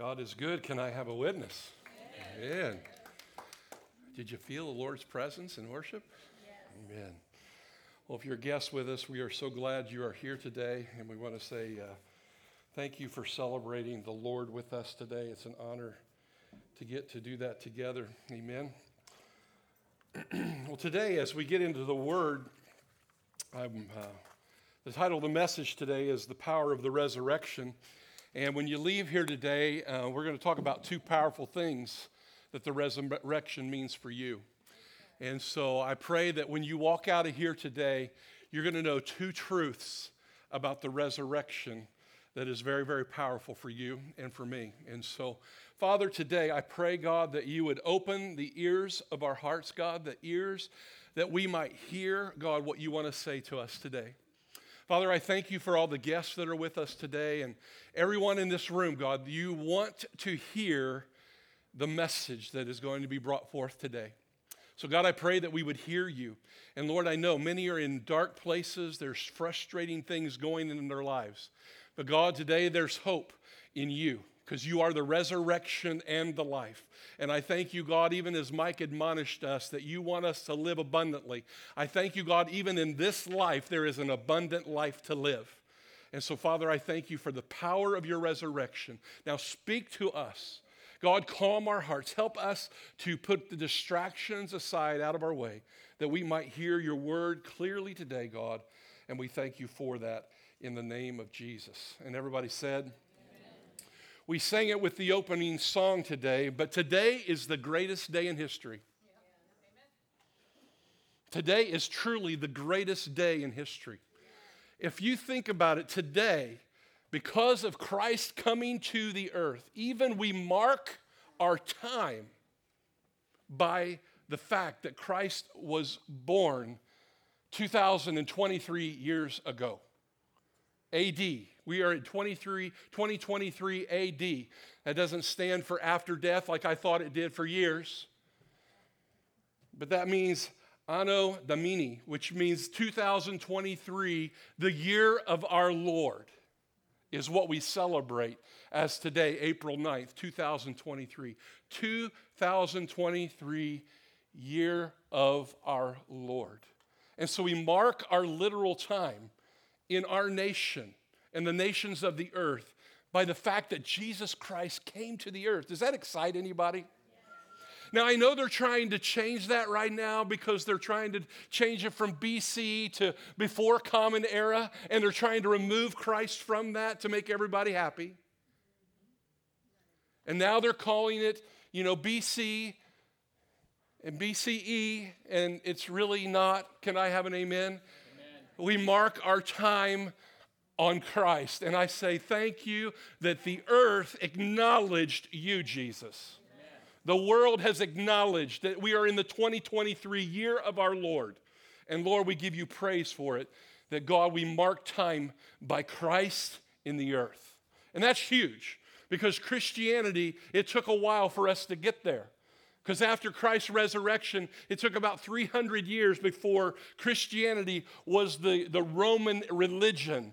God is good. Can I have a witness? Amen. Amen. Did you feel the Lord's presence in worship? Yes. Amen. Well, if you're a guest with us, we are so glad you are here today, and we want to say uh, thank you for celebrating the Lord with us today. It's an honor to get to do that together. Amen. well, today, as we get into the Word, uh, the title of the message today is The Power of the Resurrection. And when you leave here today, uh, we're going to talk about two powerful things that the resurrection means for you. And so I pray that when you walk out of here today, you're going to know two truths about the resurrection that is very, very powerful for you and for me. And so, Father, today I pray, God, that you would open the ears of our hearts, God, the ears that we might hear, God, what you want to say to us today. Father, I thank you for all the guests that are with us today and everyone in this room, God. You want to hear the message that is going to be brought forth today. So, God, I pray that we would hear you. And Lord, I know many are in dark places, there's frustrating things going in their lives. But, God, today there's hope in you because you are the resurrection and the life. And I thank you, God, even as Mike admonished us, that you want us to live abundantly. I thank you, God, even in this life, there is an abundant life to live. And so, Father, I thank you for the power of your resurrection. Now, speak to us. God, calm our hearts. Help us to put the distractions aside out of our way, that we might hear your word clearly today, God. And we thank you for that in the name of Jesus. And everybody said, we sang it with the opening song today, but today is the greatest day in history. Today is truly the greatest day in history. If you think about it, today, because of Christ coming to the earth, even we mark our time by the fact that Christ was born 2023 years ago. AD. We are at 23, 2023 AD. That doesn't stand for after death like I thought it did for years. But that means Anno Domini, which means 2023, the year of our Lord, is what we celebrate as today, April 9th, 2023. 2023, year of our Lord. And so we mark our literal time in our nation and the nations of the earth by the fact that Jesus Christ came to the earth. Does that excite anybody? Now, I know they're trying to change that right now because they're trying to change it from BC to before Common Era, and they're trying to remove Christ from that to make everybody happy. And now they're calling it, you know, BC and BCE, and it's really not. Can I have an amen? we mark our time on Christ. And I say thank you that the earth acknowledged you, Jesus. The world has acknowledged that we are in the 2023 year of our Lord. And Lord, we give you praise for it. That God, we mark time by Christ in the earth. And that's huge because Christianity, it took a while for us to get there. Because after Christ's resurrection, it took about 300 years before Christianity was the, the Roman religion.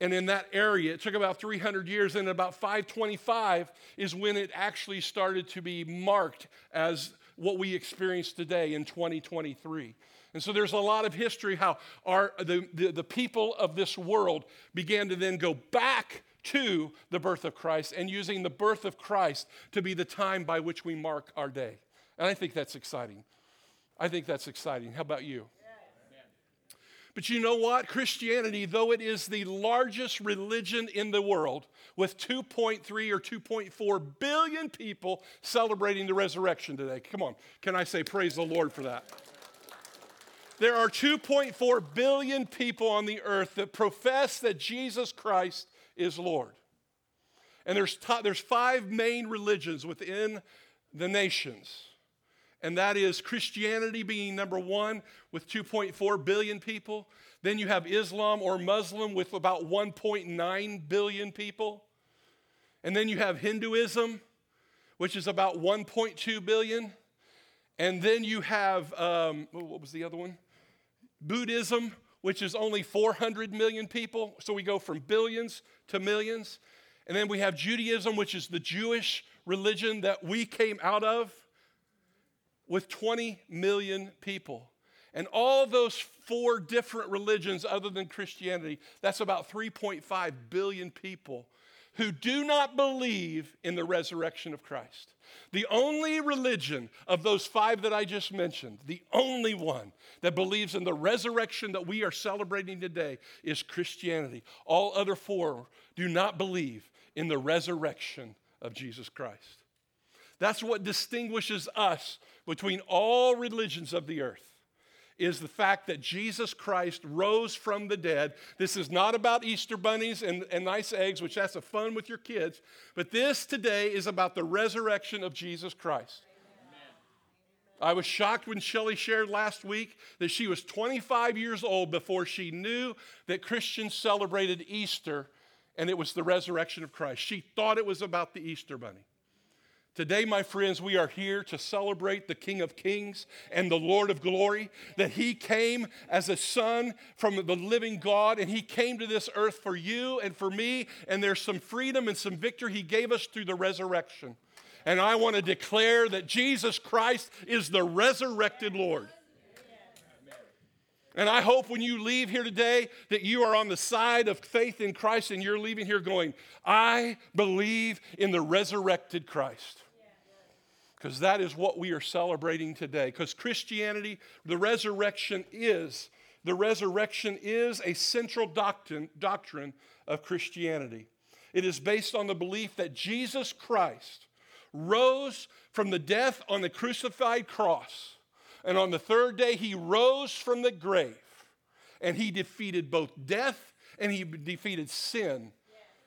And in that area, it took about 300 years. And about 525 is when it actually started to be marked as what we experience today in 2023. And so there's a lot of history how our, the, the, the people of this world began to then go back to the birth of Christ and using the birth of Christ to be the time by which we mark our day. And I think that's exciting. I think that's exciting. How about you? But you know what? Christianity, though it is the largest religion in the world, with 2.3 or 2.4 billion people celebrating the resurrection today. Come on, can I say praise the Lord for that? There are 2.4 billion people on the earth that profess that Jesus Christ is Lord. And there's, t- there's five main religions within the nations. And that is Christianity being number one with 2.4 billion people. Then you have Islam or Muslim with about 1.9 billion people. And then you have Hinduism, which is about 1.2 billion. And then you have, um, what was the other one? Buddhism, which is only 400 million people. So we go from billions to millions. And then we have Judaism, which is the Jewish religion that we came out of with 20 million people. And all those four different religions, other than Christianity, that's about 3.5 billion people who do not believe in the resurrection of Christ. The only religion of those five that I just mentioned, the only one that believes in the resurrection that we are celebrating today is Christianity. All other four do not believe in the resurrection of Jesus Christ. That's what distinguishes us between all religions of the earth is the fact that Jesus Christ rose from the dead. This is not about Easter bunnies and, and nice eggs, which that's a fun with your kids, but this today is about the resurrection of Jesus Christ. I was shocked when Shelly shared last week that she was 25 years old before she knew that Christians celebrated Easter and it was the resurrection of Christ. She thought it was about the Easter bunny. Today, my friends, we are here to celebrate the King of Kings and the Lord of Glory, that He came as a son from the living God, and He came to this earth for you and for me, and there's some freedom and some victory He gave us through the resurrection. And I want to declare that Jesus Christ is the resurrected Lord. And I hope when you leave here today that you are on the side of faith in Christ and you're leaving here going, I believe in the resurrected Christ. Because that is what we are celebrating today. Because Christianity, the resurrection is, the resurrection is a central doctrine, doctrine of Christianity. It is based on the belief that Jesus Christ rose from the death on the crucified cross and on the third day, he rose from the grave and he defeated both death and he defeated sin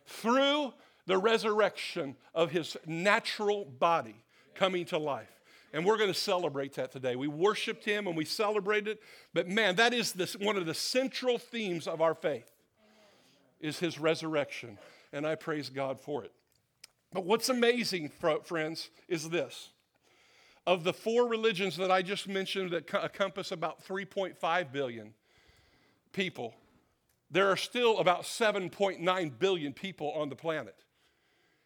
through the resurrection of his natural body coming to life. And we're going to celebrate that today. We worshiped him and we celebrated, but man, that is this, one of the central themes of our faith is his resurrection. And I praise God for it. But what's amazing, friends, is this of the four religions that I just mentioned that encompass about 3.5 billion people, there are still about 7.9 billion people on the planet.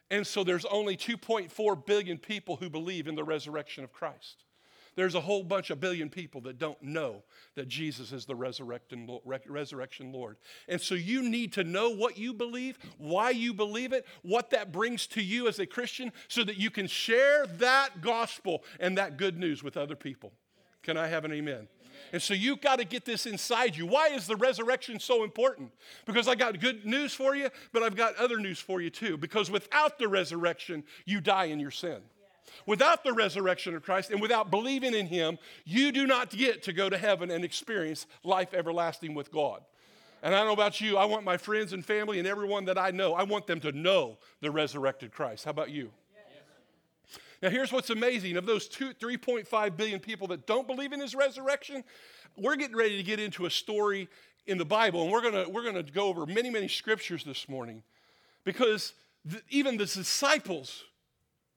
And so there's only 2.4 billion people who believe in the resurrection of Christ. There's a whole bunch of billion people that don't know that Jesus is the resurrection Lord. And so you need to know what you believe, why you believe it, what that brings to you as a Christian, so that you can share that gospel and that good news with other people. Can I have an amen? And so you've got to get this inside you. Why is the resurrection so important? Because I got good news for you, but I've got other news for you too. Because without the resurrection, you die in your sin. Without the resurrection of Christ and without believing in Him, you do not get to go to heaven and experience life everlasting with God. And I don't know about you, I want my friends and family and everyone that I know, I want them to know the resurrected Christ. How about you? Now, here's what's amazing of those two, 3.5 billion people that don't believe in his resurrection, we're getting ready to get into a story in the Bible, and we're gonna, we're gonna go over many, many scriptures this morning because even the disciples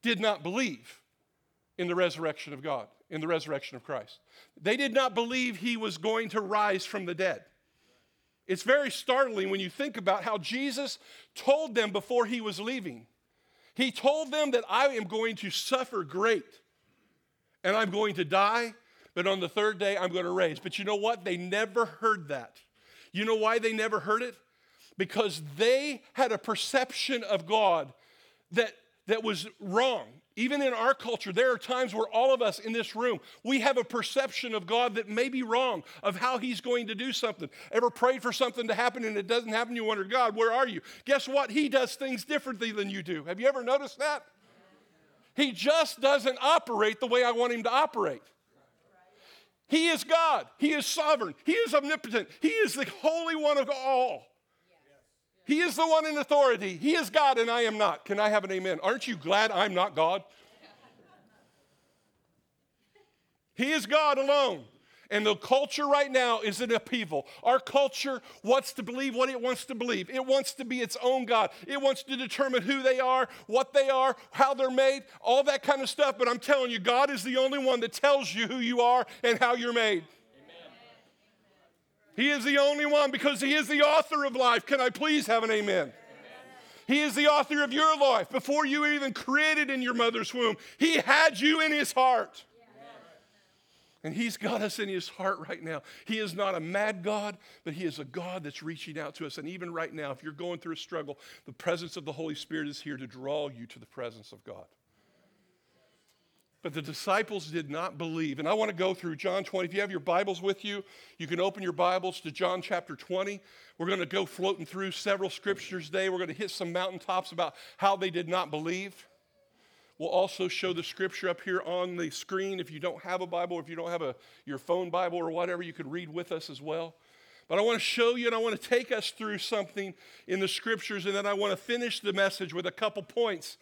did not believe in the resurrection of God, in the resurrection of Christ. They did not believe he was going to rise from the dead. It's very startling when you think about how Jesus told them before he was leaving. He told them that I am going to suffer great and I'm going to die, but on the third day I'm going to raise. But you know what? They never heard that. You know why they never heard it? Because they had a perception of God that that was wrong. Even in our culture, there are times where all of us in this room, we have a perception of God that may be wrong, of how He's going to do something. Ever prayed for something to happen and it doesn't happen? You wonder, God, where are you? Guess what? He does things differently than you do. Have you ever noticed that? He just doesn't operate the way I want Him to operate. He is God. He is sovereign. He is omnipotent. He is the Holy One of all. He is the one in authority. He is God and I am not. Can I have an amen? Aren't you glad I'm not God? He is God alone. And the culture right now is in upheaval. Our culture wants to believe what it wants to believe. It wants to be its own God. It wants to determine who they are, what they are, how they're made, all that kind of stuff. But I'm telling you, God is the only one that tells you who you are and how you're made. He is the only one because He is the author of life. Can I please have an amen? He is the author of your life. Before you were even created in your mother's womb, He had you in His heart. And He's got us in His heart right now. He is not a mad God, but He is a God that's reaching out to us. And even right now, if you're going through a struggle, the presence of the Holy Spirit is here to draw you to the presence of God. But the disciples did not believe. And I want to go through John 20. If you have your Bibles with you, you can open your Bibles to John chapter 20. We're going to go floating through several scriptures today. We're going to hit some mountaintops about how they did not believe. We'll also show the scripture up here on the screen. If you don't have a Bible, if you don't have a, your phone Bible or whatever, you could read with us as well. But I want to show you and I want to take us through something in the scriptures, and then I want to finish the message with a couple points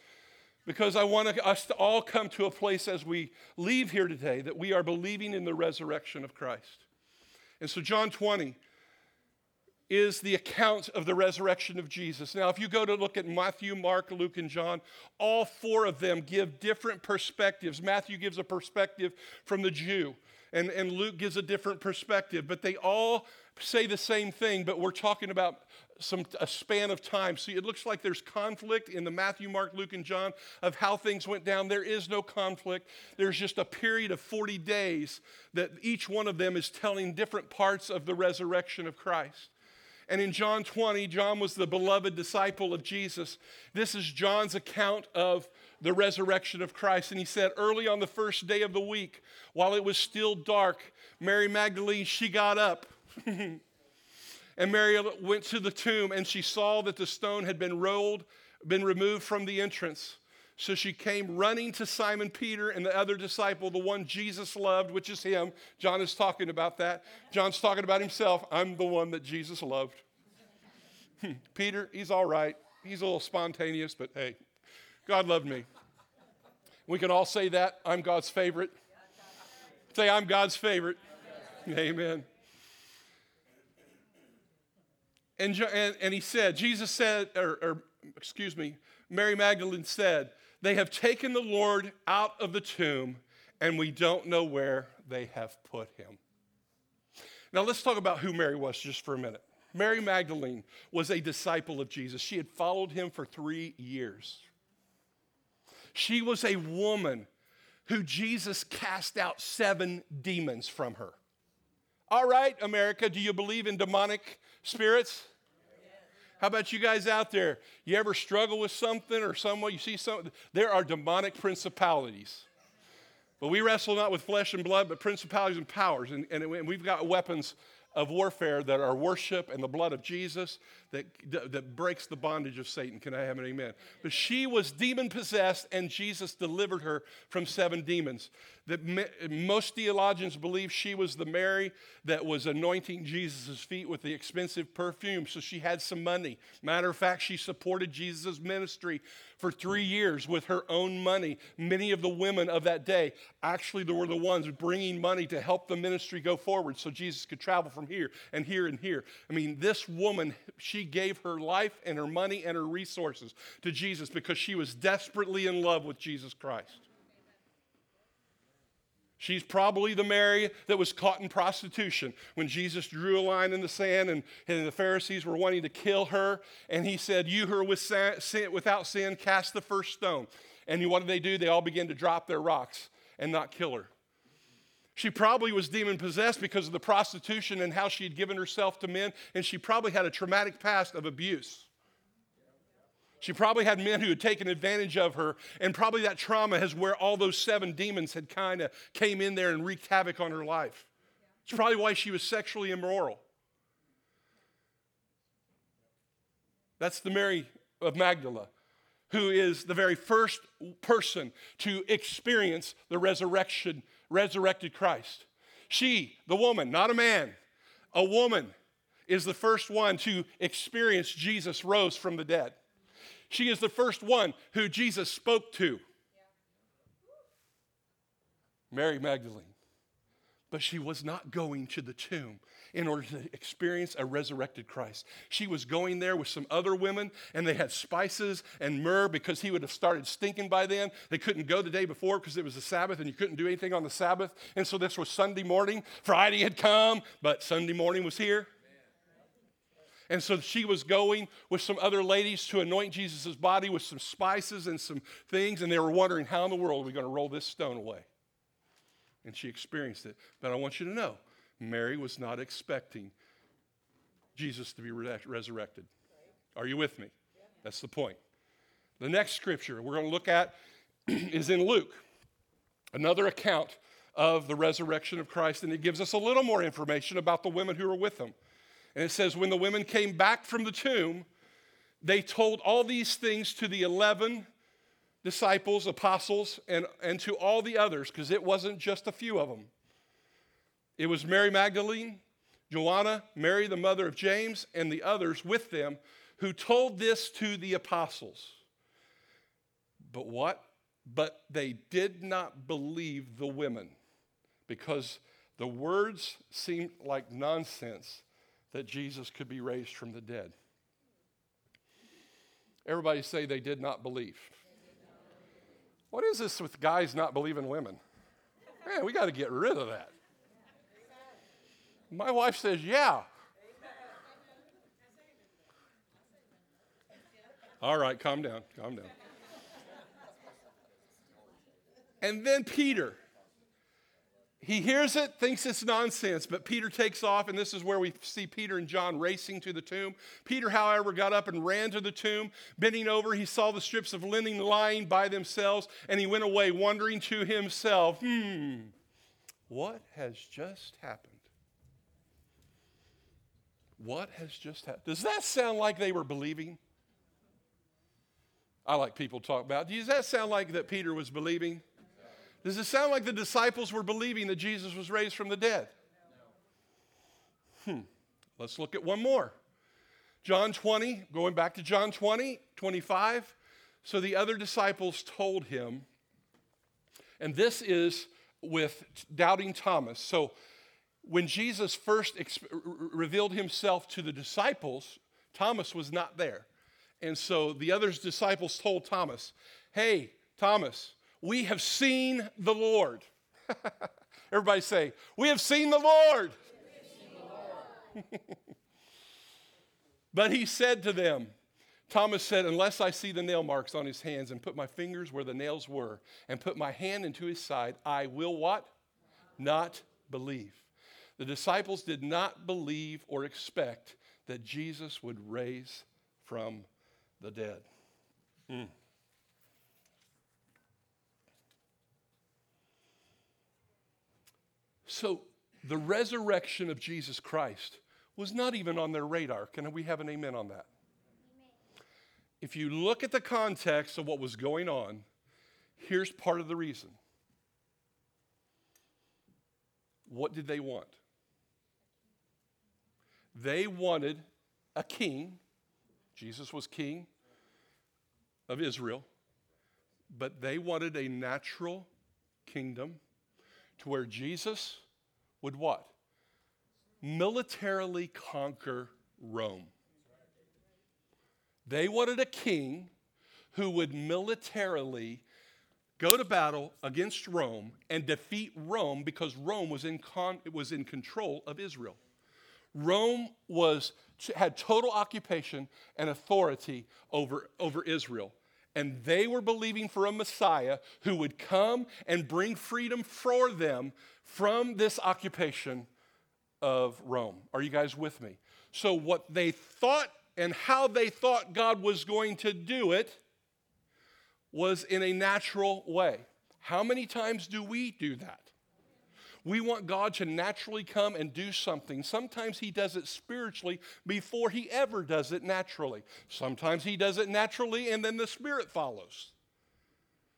because I want us to all come to a place as we leave here today that we are believing in the resurrection of Christ. And so, John 20 is the account of the resurrection of Jesus. Now, if you go to look at Matthew, Mark, Luke, and John, all four of them give different perspectives. Matthew gives a perspective from the Jew, and, and Luke gives a different perspective, but they all say the same thing, but we're talking about some a span of time. See, it looks like there's conflict in the Matthew, Mark, Luke, and John of how things went down. There is no conflict. There's just a period of 40 days that each one of them is telling different parts of the resurrection of Christ. And in John 20, John was the beloved disciple of Jesus. This is John's account of the resurrection of Christ. And he said, early on the first day of the week, while it was still dark, Mary Magdalene, she got up. And Mary went to the tomb and she saw that the stone had been rolled, been removed from the entrance. So she came running to Simon Peter and the other disciple, the one Jesus loved, which is him. John is talking about that. John's talking about himself. I'm the one that Jesus loved. Peter, he's all right. He's a little spontaneous, but hey, God loved me. We can all say that. I'm God's favorite. Say, I'm God's favorite. Amen. And, and, and he said, Jesus said, or, or excuse me, Mary Magdalene said, They have taken the Lord out of the tomb, and we don't know where they have put him. Now let's talk about who Mary was just for a minute. Mary Magdalene was a disciple of Jesus. She had followed him for three years. She was a woman who Jesus cast out seven demons from her. All right, America, do you believe in demonic spirits? How about you guys out there? You ever struggle with something or someone, you see something? There are demonic principalities. But we wrestle not with flesh and blood, but principalities and powers. And, and we've got weapons of warfare that are worship and the blood of Jesus that, that breaks the bondage of Satan. Can I have an amen? But she was demon possessed, and Jesus delivered her from seven demons that most theologians believe she was the Mary that was anointing Jesus' feet with the expensive perfume. So she had some money. Matter of fact, she supported Jesus' ministry for three years with her own money. Many of the women of that day actually were the ones bringing money to help the ministry go forward so Jesus could travel from here and here and here. I mean, this woman, she gave her life and her money and her resources to Jesus because she was desperately in love with Jesus Christ. She's probably the Mary that was caught in prostitution when Jesus drew a line in the sand and, and the Pharisees were wanting to kill her. And he said, You who are with sin, without sin, cast the first stone. And what did they do? They all began to drop their rocks and not kill her. She probably was demon possessed because of the prostitution and how she had given herself to men. And she probably had a traumatic past of abuse. She probably had men who had taken advantage of her, and probably that trauma is where all those seven demons had kind of came in there and wreaked havoc on her life. It's probably why she was sexually immoral. That's the Mary of Magdala, who is the very first person to experience the resurrection, resurrected Christ. She, the woman, not a man, a woman, is the first one to experience Jesus rose from the dead. She is the first one who Jesus spoke to. Mary Magdalene. But she was not going to the tomb in order to experience a resurrected Christ. She was going there with some other women, and they had spices and myrrh because he would have started stinking by then. They couldn't go the day before because it was the Sabbath, and you couldn't do anything on the Sabbath. And so this was Sunday morning. Friday had come, but Sunday morning was here. And so she was going with some other ladies to anoint Jesus' body with some spices and some things, and they were wondering, how in the world are we going to roll this stone away? And she experienced it. But I want you to know, Mary was not expecting Jesus to be re- resurrected. Are you with me? That's the point. The next scripture we're going to look at is in Luke, another account of the resurrection of Christ, and it gives us a little more information about the women who were with him. And it says, When the women came back from the tomb, they told all these things to the 11 disciples, apostles, and, and to all the others, because it wasn't just a few of them. It was Mary Magdalene, Joanna, Mary, the mother of James, and the others with them who told this to the apostles. But what? But they did not believe the women because the words seemed like nonsense that Jesus could be raised from the dead. Everybody say they did not believe. What is this with guys not believing women? Man, we got to get rid of that. My wife says, yeah. All right, calm down, calm down. And then Peter. He hears it, thinks it's nonsense, but Peter takes off, and this is where we see Peter and John racing to the tomb. Peter, however, got up and ran to the tomb. Bending over, he saw the strips of linen lying by themselves, and he went away, wondering to himself, hmm, what has just happened? What has just happened? Does that sound like they were believing? I like people talk about. Does that sound like that Peter was believing? Does it sound like the disciples were believing that Jesus was raised from the dead? Hmm. Let's look at one more. John 20, going back to John 20, 25. So the other disciples told him, and this is with doubting Thomas. So when Jesus first revealed himself to the disciples, Thomas was not there. And so the other disciples told Thomas, Hey, Thomas, we have seen the Lord. Everybody say, We have seen the Lord. Seen the Lord. but he said to them, Thomas said, Unless I see the nail marks on his hands and put my fingers where the nails were and put my hand into his side, I will what? Not believe. The disciples did not believe or expect that Jesus would raise from the dead. Mm. So the resurrection of Jesus Christ was not even on their radar. Can we have an amen on that? If you look at the context of what was going on, here's part of the reason. What did they want? They wanted a king. Jesus was king of Israel. But they wanted a natural kingdom to where Jesus would what? Militarily conquer Rome. They wanted a king who would militarily go to battle against Rome and defeat Rome because Rome was in, con- was in control of Israel. Rome was, had total occupation and authority over, over Israel and they were believing for a Messiah who would come and bring freedom for them from this occupation of Rome. Are you guys with me? So, what they thought and how they thought God was going to do it was in a natural way. How many times do we do that? We want God to naturally come and do something. Sometimes He does it spiritually before He ever does it naturally. Sometimes He does it naturally and then the Spirit follows.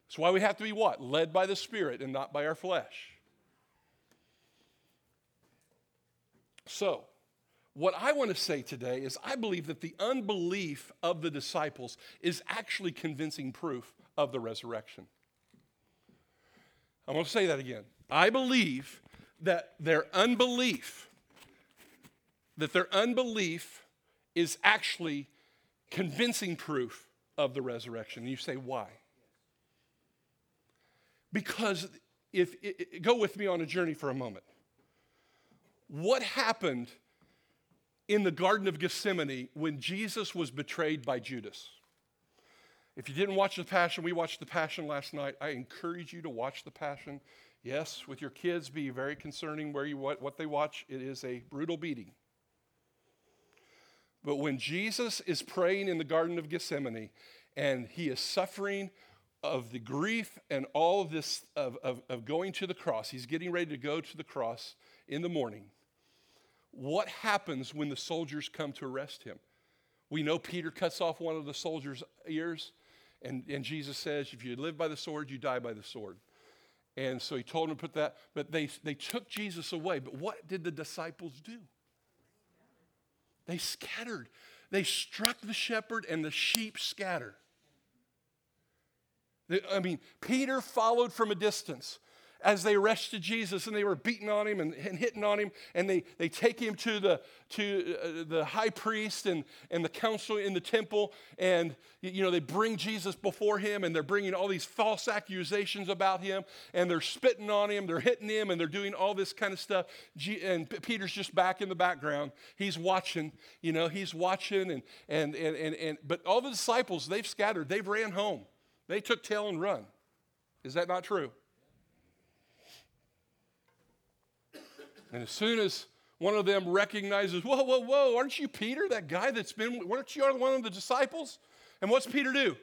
That's why we have to be what? Led by the Spirit and not by our flesh. So, what I want to say today is I believe that the unbelief of the disciples is actually convincing proof of the resurrection. I'm going to say that again. I believe that their unbelief, that their unbelief is actually convincing proof of the resurrection. And you say, why? Because if go with me on a journey for a moment. What happened in the Garden of Gethsemane when Jesus was betrayed by Judas. If you didn't watch the Passion, we watched the Passion last night. I encourage you to watch the Passion. Yes, with your kids, be very concerning where you what, what they watch. It is a brutal beating. But when Jesus is praying in the Garden of Gethsemane and he is suffering of the grief and all of this of, of, of going to the cross, he's getting ready to go to the cross in the morning. What happens when the soldiers come to arrest him? We know Peter cuts off one of the soldiers' ears, and, and Jesus says, If you live by the sword, you die by the sword. And so he told them to put that, but they, they took Jesus away. But what did the disciples do? They scattered. They struck the shepherd, and the sheep scattered. I mean, Peter followed from a distance as they arrested Jesus and they were beating on him and, and hitting on him, and they, they take him to the, to, uh, the high priest and, and the council in the temple, and you know, they bring Jesus before him, and they're bringing all these false accusations about him, and they're spitting on him, they're hitting him, and they're doing all this kind of stuff. And Peter's just back in the background. He's watching, you know, he's watching, and, and, and, and, and but all the disciples, they've scattered, they've ran home. They took tail and run. Is that not true? And as soon as one of them recognizes, whoa, whoa, whoa, aren't you Peter, that guy that's been, weren't you one of the disciples? And what's Peter do?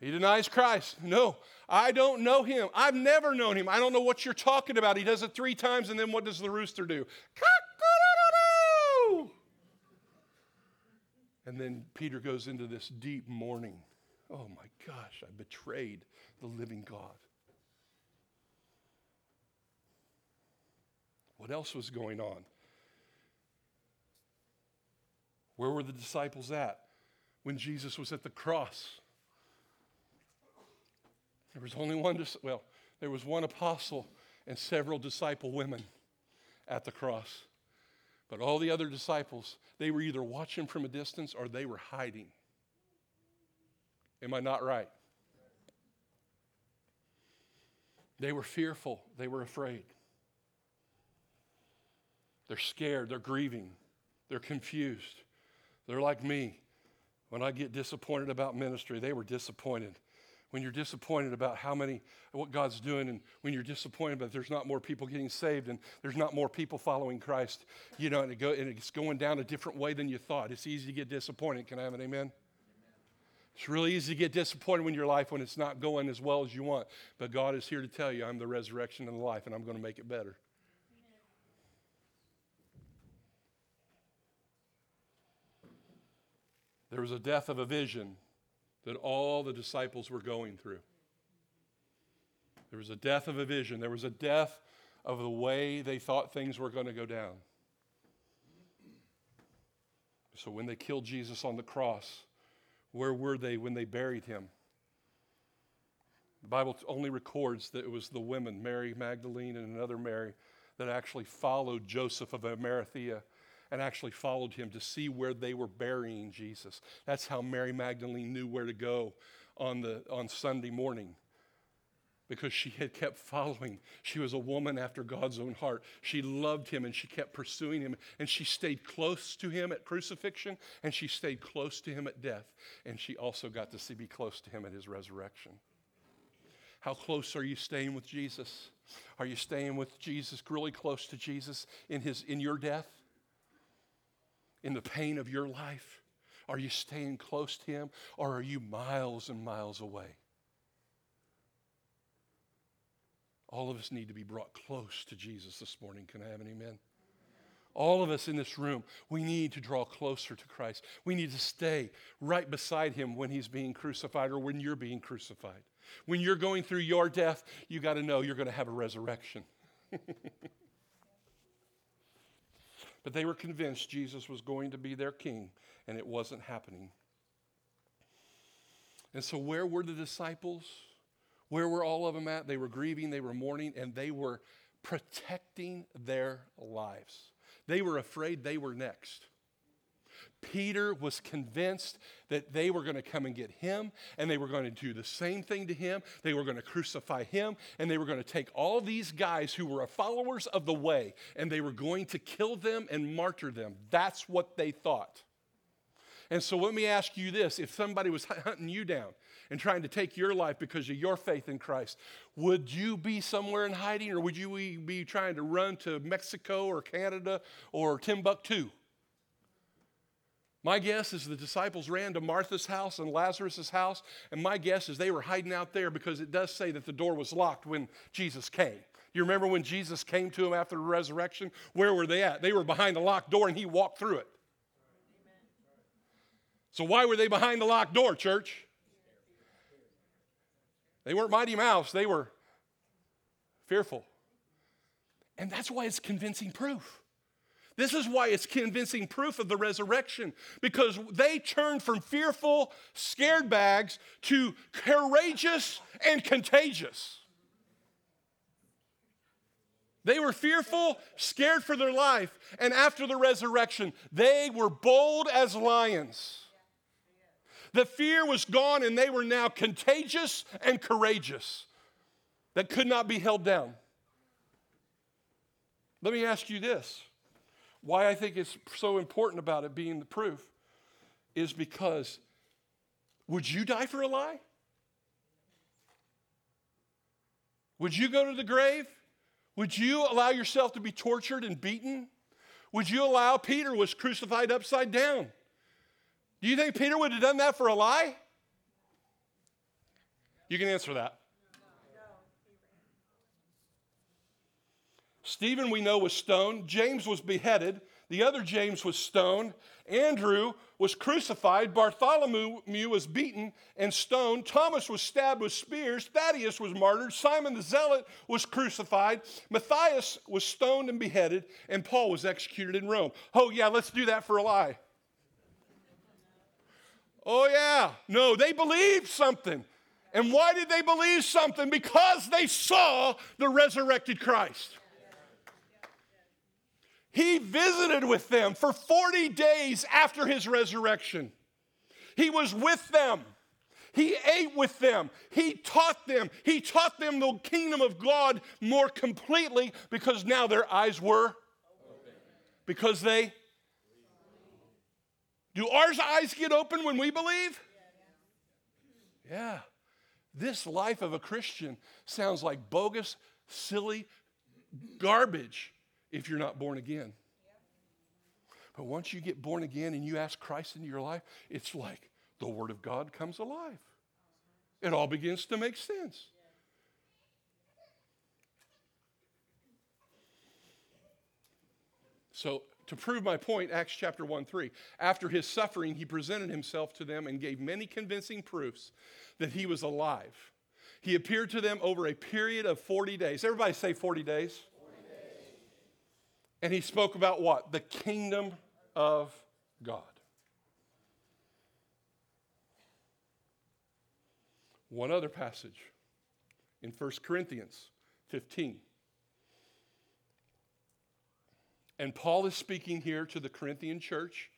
He denies Christ. No, I don't know him. I've never known him. I don't know what you're talking about. He does it three times, and then what does the rooster do? And then Peter goes into this deep mourning. Oh my gosh, I betrayed the living God. What else was going on? Where were the disciples at when Jesus was at the cross? There was only one, well, there was one apostle and several disciple women at the cross. But all the other disciples, they were either watching from a distance or they were hiding. Am I not right? They were fearful, they were afraid. They're scared, they're grieving, they're confused. They're like me. When I get disappointed about ministry, they were disappointed. When you're disappointed about how many, what God's doing, and when you're disappointed that there's not more people getting saved and there's not more people following Christ, you know, and, it go, and it's going down a different way than you thought. It's easy to get disappointed. Can I have an amen? It's really easy to get disappointed in your life when it's not going as well as you want. But God is here to tell you, I'm the resurrection and the life, and I'm going to make it better. There was a death of a vision that all the disciples were going through. There was a death of a vision. There was a death of the way they thought things were going to go down. So when they killed Jesus on the cross, where were they when they buried him? The Bible only records that it was the women, Mary Magdalene and another Mary, that actually followed Joseph of Arimathea and actually followed him to see where they were burying Jesus. That's how Mary Magdalene knew where to go on, the, on Sunday morning because she had kept following. She was a woman after God's own heart. She loved him and she kept pursuing him and she stayed close to him at crucifixion and she stayed close to him at death and she also got to see, be close to him at his resurrection. How close are you staying with Jesus? Are you staying with Jesus, really close to Jesus in, his, in your death? In the pain of your life? Are you staying close to Him or are you miles and miles away? All of us need to be brought close to Jesus this morning. Can I have an amen? All of us in this room, we need to draw closer to Christ. We need to stay right beside Him when He's being crucified or when you're being crucified. When you're going through your death, you got to know you're going to have a resurrection. But they were convinced Jesus was going to be their king, and it wasn't happening. And so, where were the disciples? Where were all of them at? They were grieving, they were mourning, and they were protecting their lives. They were afraid they were next. Peter was convinced that they were going to come and get him, and they were going to do the same thing to him. They were going to crucify him, and they were going to take all these guys who were followers of the way, and they were going to kill them and martyr them. That's what they thought. And so let me ask you this if somebody was hunting you down and trying to take your life because of your faith in Christ, would you be somewhere in hiding or would you be trying to run to Mexico or Canada or Timbuktu? My guess is the disciples ran to Martha's house and Lazarus' house, and my guess is they were hiding out there because it does say that the door was locked when Jesus came. You remember when Jesus came to them after the resurrection? Where were they at? They were behind the locked door and he walked through it. So, why were they behind the locked door, church? They weren't Mighty Mouse, they were fearful. And that's why it's convincing proof. This is why it's convincing proof of the resurrection because they turned from fearful, scared bags to courageous and contagious. They were fearful, scared for their life, and after the resurrection, they were bold as lions. The fear was gone, and they were now contagious and courageous that could not be held down. Let me ask you this why I think it's so important about it being the proof is because would you die for a lie? Would you go to the grave? Would you allow yourself to be tortured and beaten? Would you allow Peter was crucified upside down? Do you think Peter would have done that for a lie? You can answer that. Stephen, we know, was stoned. James was beheaded. The other James was stoned. Andrew was crucified. Bartholomew was beaten and stoned. Thomas was stabbed with spears. Thaddeus was martyred. Simon the Zealot was crucified. Matthias was stoned and beheaded. And Paul was executed in Rome. Oh, yeah, let's do that for a lie. Oh, yeah. No, they believed something. And why did they believe something? Because they saw the resurrected Christ. He visited with them for 40 days after his resurrection. He was with them. He ate with them. He taught them. He taught them the kingdom of God more completely because now their eyes were open. Because they. Do our eyes get open when we believe? Yeah. This life of a Christian sounds like bogus, silly garbage if you're not born again. But once you get born again and you ask Christ into your life, it's like the Word of God comes alive. It all begins to make sense. So, to prove my point, Acts chapter 1 3. After his suffering, he presented himself to them and gave many convincing proofs that he was alive. He appeared to them over a period of 40 days. Everybody say 40 days. And he spoke about what? The kingdom of God. One other passage in 1 Corinthians 15. And Paul is speaking here to the Corinthian church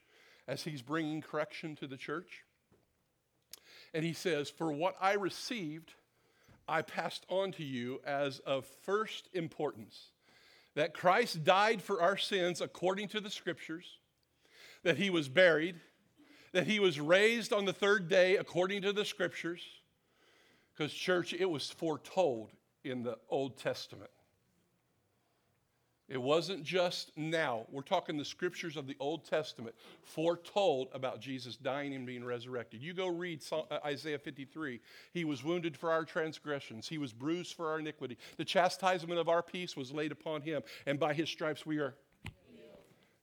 as he's bringing correction to the church. And he says, For what I received, I passed on to you as of first importance that Christ died for our sins according to the scriptures, that he was buried, that he was raised on the third day according to the scriptures. Because, church, it was foretold in the Old Testament. It wasn't just now. We're talking the scriptures of the Old Testament foretold about Jesus dying and being resurrected. You go read uh, Isaiah 53. He was wounded for our transgressions, he was bruised for our iniquity. The chastisement of our peace was laid upon him, and by his stripes we are.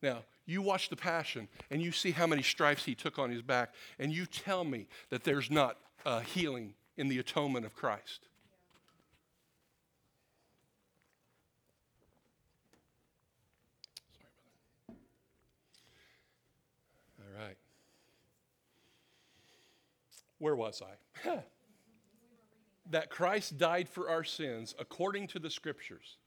Now, you watch the Passion and you see how many stripes he took on his back, and you tell me that there's not a healing in the atonement of Christ. Where was I? that Christ died for our sins according to the scriptures,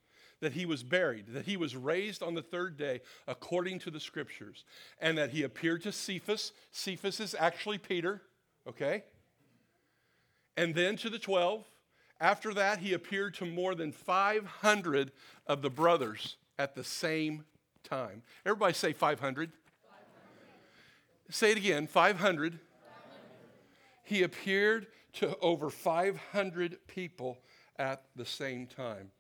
that he was buried, that he was raised on the third day according to the scriptures, and that he appeared to Cephas. Cephas is actually Peter, okay? And then to the 12. After that, he appeared to more than 500 of the brothers at the same time. Everybody say 500. 500. Say it again 500. 500. He appeared to over 500 people at the same time.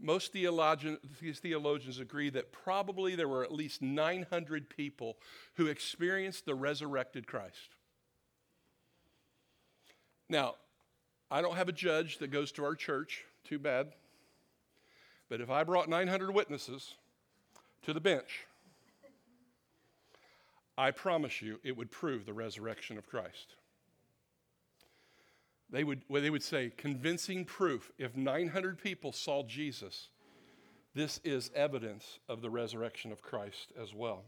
Most theologians, agree that probably there were at least 900 people who experienced the resurrected Christ. Now, I don't have a judge that goes to our church, too bad. But if I brought 900 witnesses to the bench, I promise you it would prove the resurrection of Christ. They would, well, they would say, convincing proof. If 900 people saw Jesus, this is evidence of the resurrection of Christ as well.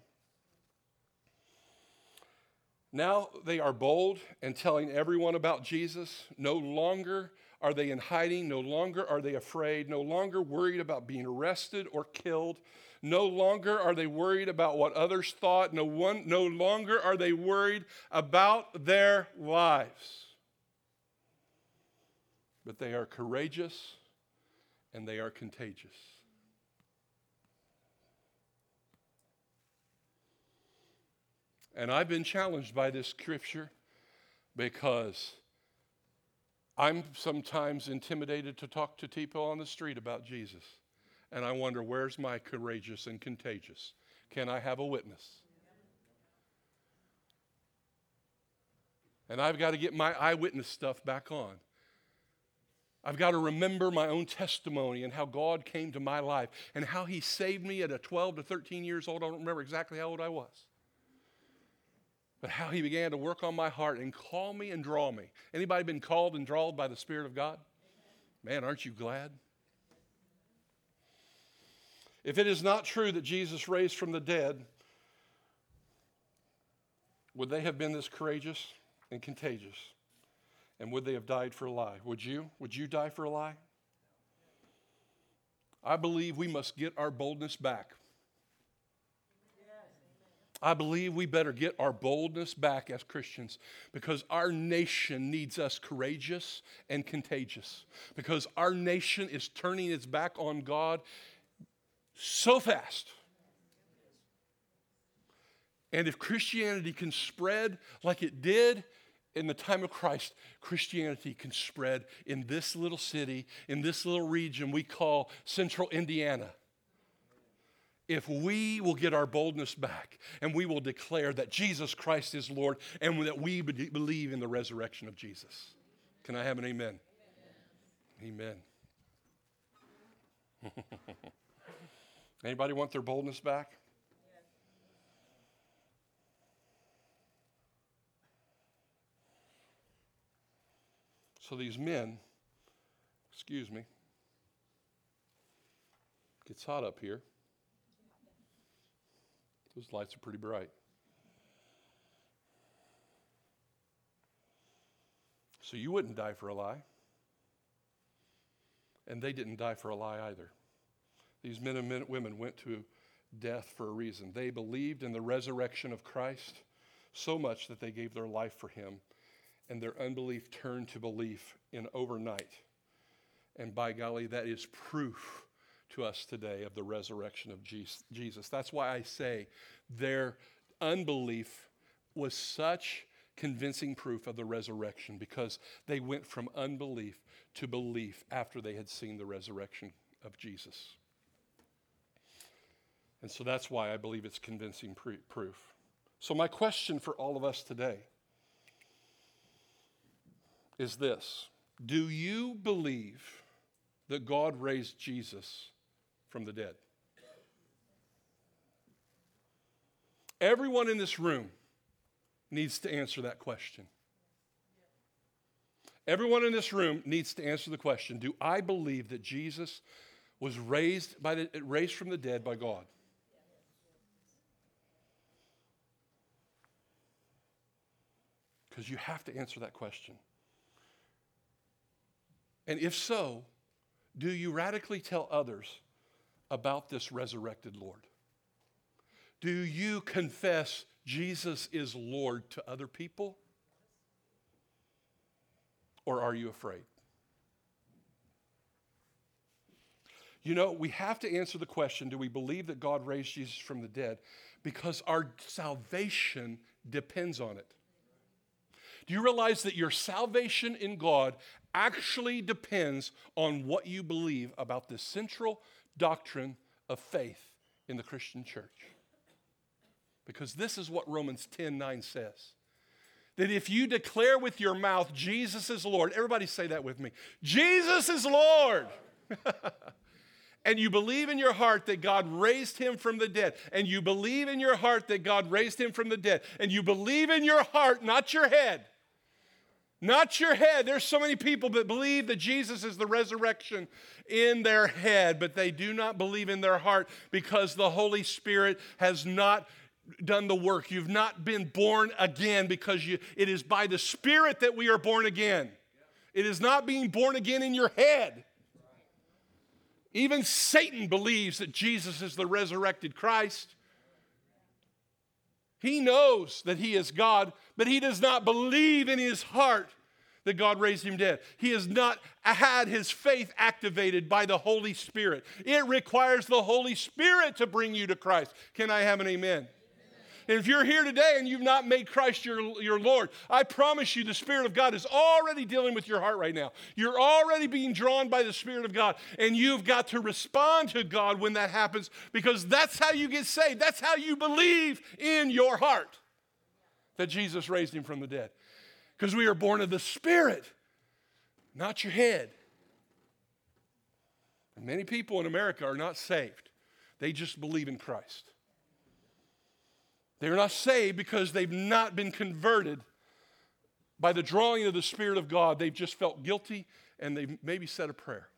Now they are bold and telling everyone about Jesus. No longer are they in hiding. No longer are they afraid. No longer worried about being arrested or killed. No longer are they worried about what others thought. No, one, no longer are they worried about their lives. But they are courageous and they are contagious. And I've been challenged by this scripture because I'm sometimes intimidated to talk to people on the street about Jesus. And I wonder, where's my courageous and contagious? Can I have a witness? And I've got to get my eyewitness stuff back on. I've got to remember my own testimony and how God came to my life and how He saved me at a 12 to 13 years old. I don't remember exactly how old I was but how he began to work on my heart and call me and draw me. Anybody been called and drawn by the Spirit of God? Man, aren't you glad? If it is not true that Jesus raised from the dead, would they have been this courageous and contagious? And would they have died for a lie? Would you? Would you die for a lie? I believe we must get our boldness back. I believe we better get our boldness back as Christians because our nation needs us courageous and contagious. Because our nation is turning its back on God so fast. And if Christianity can spread like it did in the time of Christ, Christianity can spread in this little city, in this little region we call central Indiana if we will get our boldness back and we will declare that Jesus Christ is Lord and that we believe in the resurrection of Jesus. Can I have an amen? Amen. amen. Anybody want their boldness back? So these men, excuse me, gets hot up here. Those lights are pretty bright. So you wouldn't die for a lie. And they didn't die for a lie either. These men and men, women went to death for a reason. They believed in the resurrection of Christ so much that they gave their life for him, and their unbelief turned to belief in overnight. And by golly, that is proof to us today of the resurrection of Jesus. That's why I say their unbelief was such convincing proof of the resurrection because they went from unbelief to belief after they had seen the resurrection of Jesus. And so that's why I believe it's convincing proof. So, my question for all of us today is this Do you believe that God raised Jesus from the dead. Everyone in this room needs to answer that question. Everyone in this room needs to answer the question Do I believe that Jesus was raised, by the, raised from the dead by God? Because you have to answer that question. And if so, do you radically tell others about this resurrected Lord? Do you confess Jesus is Lord to other people? Or are you afraid? You know, we have to answer the question do we believe that God raised Jesus from the dead? Because our salvation depends on it. Do you realize that your salvation in God actually depends on what you believe about the central doctrine of faith in the Christian church? Because this is what Romans 10 9 says. That if you declare with your mouth, Jesus is Lord, everybody say that with me Jesus is Lord. and you believe in your heart that God raised him from the dead, and you believe in your heart that God raised him from the dead, and you believe in your heart, not your head, not your head. There's so many people that believe that Jesus is the resurrection in their head, but they do not believe in their heart because the Holy Spirit has not done the work. You've not been born again because you, it is by the Spirit that we are born again. It is not being born again in your head. Even Satan believes that Jesus is the resurrected Christ. He knows that he is God, but he does not believe in his heart that God raised him dead. He has not had his faith activated by the Holy Spirit. It requires the Holy Spirit to bring you to Christ. Can I have an amen? And if you're here today and you've not made Christ your, your Lord, I promise you the Spirit of God is already dealing with your heart right now. You're already being drawn by the Spirit of God, and you've got to respond to God when that happens because that's how you get saved. That's how you believe in your heart that Jesus raised him from the dead. Because we are born of the Spirit, not your head. And many people in America are not saved, they just believe in Christ. They're not saved because they've not been converted by the drawing of the Spirit of God. They've just felt guilty and they've maybe said a prayer.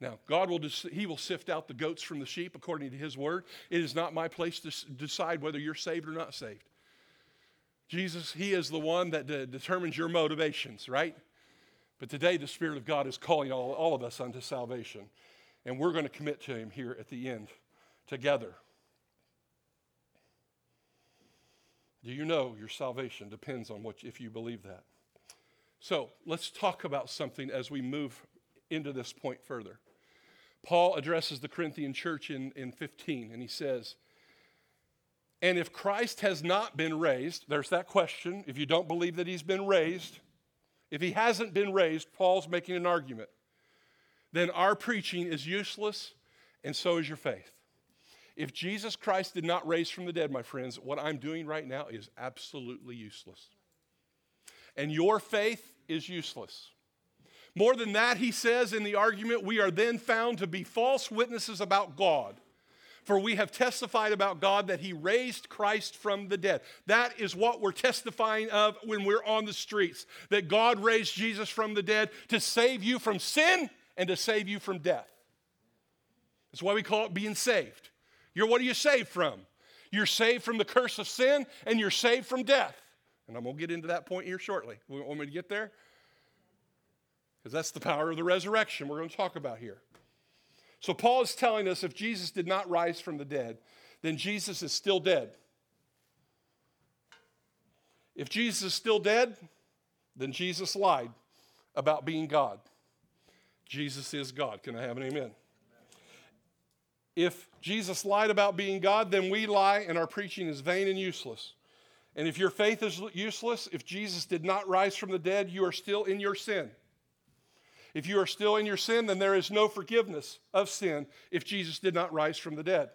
Now, God will he will sift out the goats from the sheep according to his word. It is not my place to decide whether you're saved or not saved. Jesus, he is the one that de- determines your motivations, right? But today, the Spirit of God is calling all, all of us unto salvation. And we're going to commit to him here at the end together. Do you know your salvation depends on what if you believe that? So let's talk about something as we move into this point further. Paul addresses the Corinthian church in, in 15, and he says, And if Christ has not been raised, there's that question. If you don't believe that he's been raised, if he hasn't been raised, Paul's making an argument, then our preaching is useless, and so is your faith. If Jesus Christ did not raise from the dead, my friends, what I'm doing right now is absolutely useless. And your faith is useless. More than that, he says in the argument, we are then found to be false witnesses about God. For we have testified about God that he raised Christ from the dead. That is what we're testifying of when we're on the streets. That God raised Jesus from the dead to save you from sin and to save you from death. That's why we call it being saved. You're what are you saved from? You're saved from the curse of sin and you're saved from death. And I'm going to get into that point here shortly. Want me to get there? Because that's the power of the resurrection we're going to talk about here. So, Paul is telling us if Jesus did not rise from the dead, then Jesus is still dead. If Jesus is still dead, then Jesus lied about being God. Jesus is God. Can I have an amen? If Jesus lied about being God, then we lie and our preaching is vain and useless. And if your faith is useless, if Jesus did not rise from the dead, you are still in your sin. If you are still in your sin, then there is no forgiveness of sin if Jesus did not rise from the dead.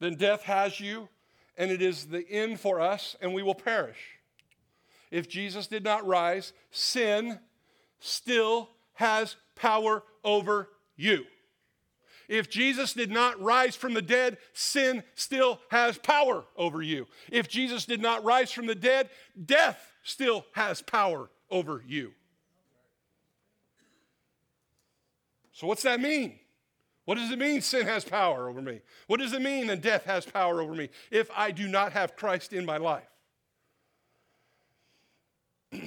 Then death has you, and it is the end for us, and we will perish. If Jesus did not rise, sin still has power over you. If Jesus did not rise from the dead, sin still has power over you. If Jesus did not rise from the dead, death still has power over you. So, what's that mean? What does it mean sin has power over me? What does it mean that death has power over me if I do not have Christ in my life?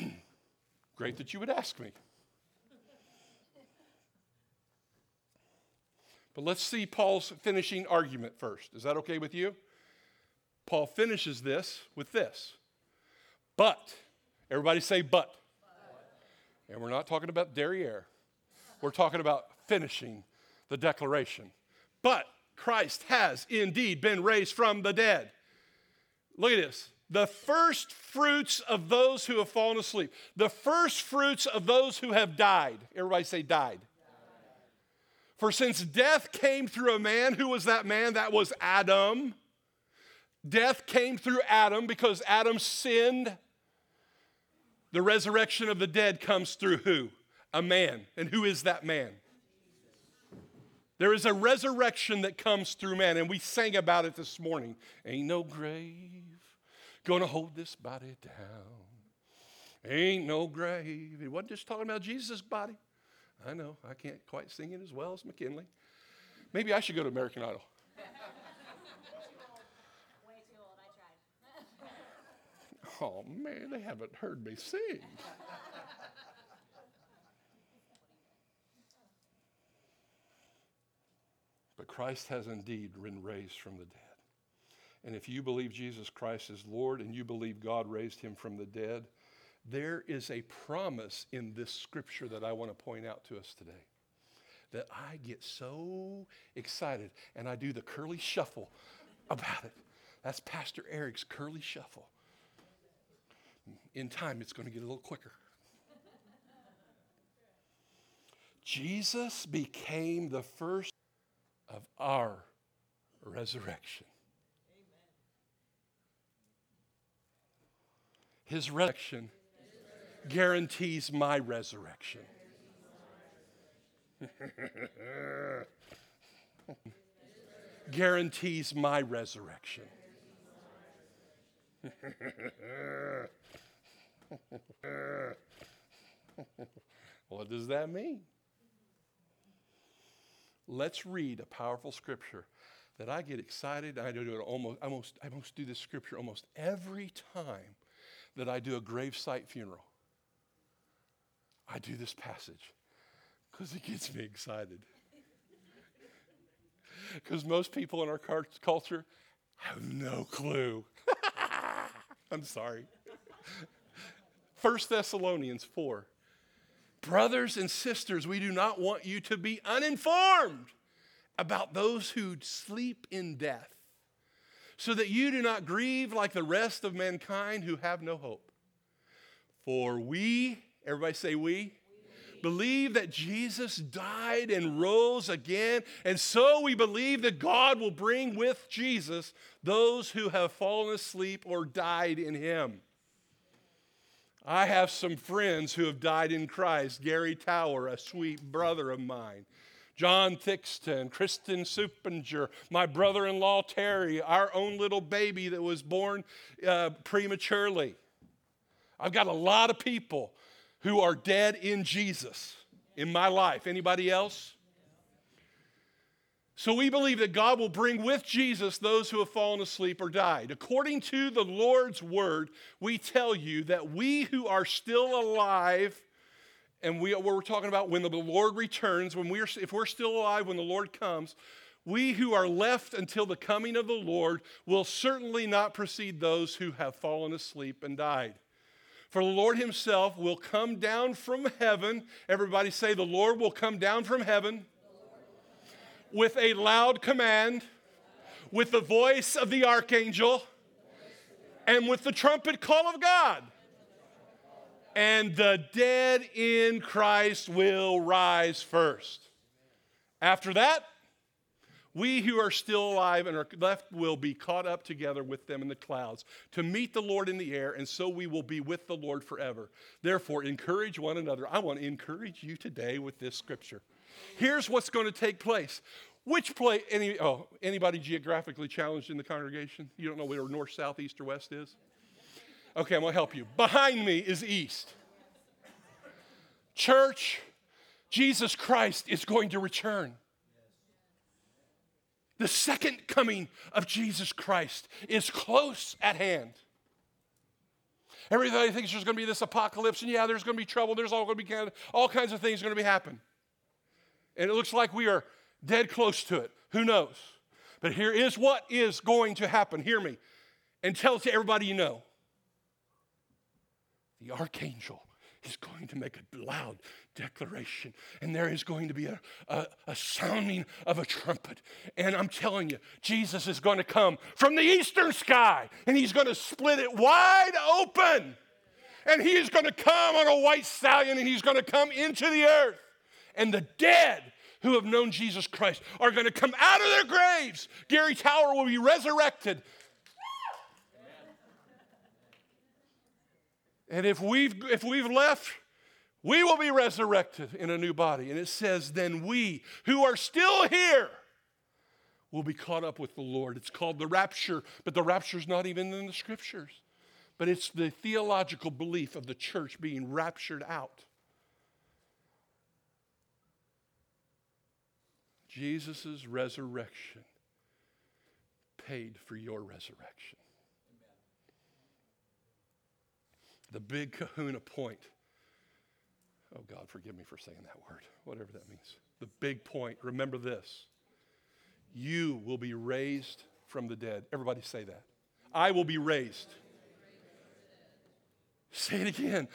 Great that you would ask me. But let's see Paul's finishing argument first. Is that okay with you? Paul finishes this with this. But, everybody say but. And we're not talking about derriere. We're talking about finishing the declaration. But Christ has indeed been raised from the dead. Look at this. The first fruits of those who have fallen asleep. The first fruits of those who have died. Everybody say died. For since death came through a man, who was that man? That was Adam. Death came through Adam because Adam sinned. The resurrection of the dead comes through who? A man. And who is that man? There is a resurrection that comes through man, and we sang about it this morning. Ain't no grave gonna hold this body down. Ain't no grave. He wasn't just talking about Jesus' body. I know, I can't quite sing it as well as McKinley. Maybe I should go to American Idol. oh man, they haven't heard me sing. but Christ has indeed been raised from the dead. And if you believe Jesus Christ is Lord and you believe God raised him from the dead, there is a promise in this scripture that I want to point out to us today that I get so excited and I do the curly shuffle about it. That's Pastor Eric's curly shuffle. In time, it's going to get a little quicker. Jesus became the first of our resurrection. His resurrection guarantees my resurrection. guarantees my resurrection. what does that mean? Let's read a powerful scripture that I get excited. I do it almost, almost, I almost do this scripture almost every time that I do a gravesite funeral. I do this passage because it gets me excited. Because most people in our culture have no clue. I'm sorry. 1 Thessalonians 4. Brothers and sisters, we do not want you to be uninformed about those who sleep in death, so that you do not grieve like the rest of mankind who have no hope. For we, everybody say we, believe that Jesus died and rose again, and so we believe that God will bring with Jesus those who have fallen asleep or died in him. I have some friends who have died in Christ. Gary Tower, a sweet brother of mine. John Thixton, Kristen Supinger, my brother in law Terry, our own little baby that was born uh, prematurely. I've got a lot of people who are dead in Jesus in my life. Anybody else? So we believe that God will bring with Jesus those who have fallen asleep or died. According to the Lord's word, we tell you that we who are still alive, and we, we're talking about when the Lord returns, when we're, if we're still alive when the Lord comes, we who are left until the coming of the Lord will certainly not precede those who have fallen asleep and died. For the Lord himself will come down from heaven. Everybody say, The Lord will come down from heaven with a loud command, with the voice of the archangel, and with the trumpet call of God. And the dead in Christ will rise first. After that, we who are still alive and are left will be caught up together with them in the clouds to meet the Lord in the air, and so we will be with the Lord forever. Therefore, encourage one another. I want to encourage you today with this scripture. Here's what's going to take place. Which place, any, oh, anybody geographically challenged in the congregation? You don't know where north, south, east, or west is? Okay, I'm going to help you. Behind me is east. Church, Jesus Christ is going to return. The second coming of Jesus Christ is close at hand. Everybody thinks there's going to be this apocalypse, and yeah, there's going to be trouble. There's all going to be all kinds of things going to be happen. And it looks like we are dead close to it. Who knows? But here is what is going to happen. Hear me. And tell it to everybody you know. The archangel is going to make a loud declaration, and there is going to be a, a, a, sounding of a trumpet. And I'm telling you, Jesus is going to come from the eastern sky, and he's going to split it wide open. And he is going to come on a white stallion, and he's going to come into the earth. And the dead who have known Jesus Christ are going to come out of their graves. Gary Tower will be resurrected. And if we've, if we've left, we will be resurrected in a new body. And it says, then we who are still here will be caught up with the Lord. It's called the rapture, but the rapture is not even in the scriptures. But it's the theological belief of the church being raptured out. Jesus' resurrection paid for your resurrection. The big kahuna point. Oh, God, forgive me for saying that word, whatever that means. The big point, remember this you will be raised from the dead. Everybody say that. I will be raised. Say it again.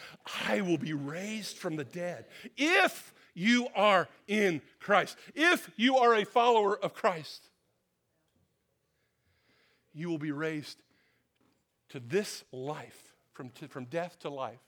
I will be raised from the dead. If you are in Christ, if you are a follower of Christ, you will be raised to this life, from, to, from death to life.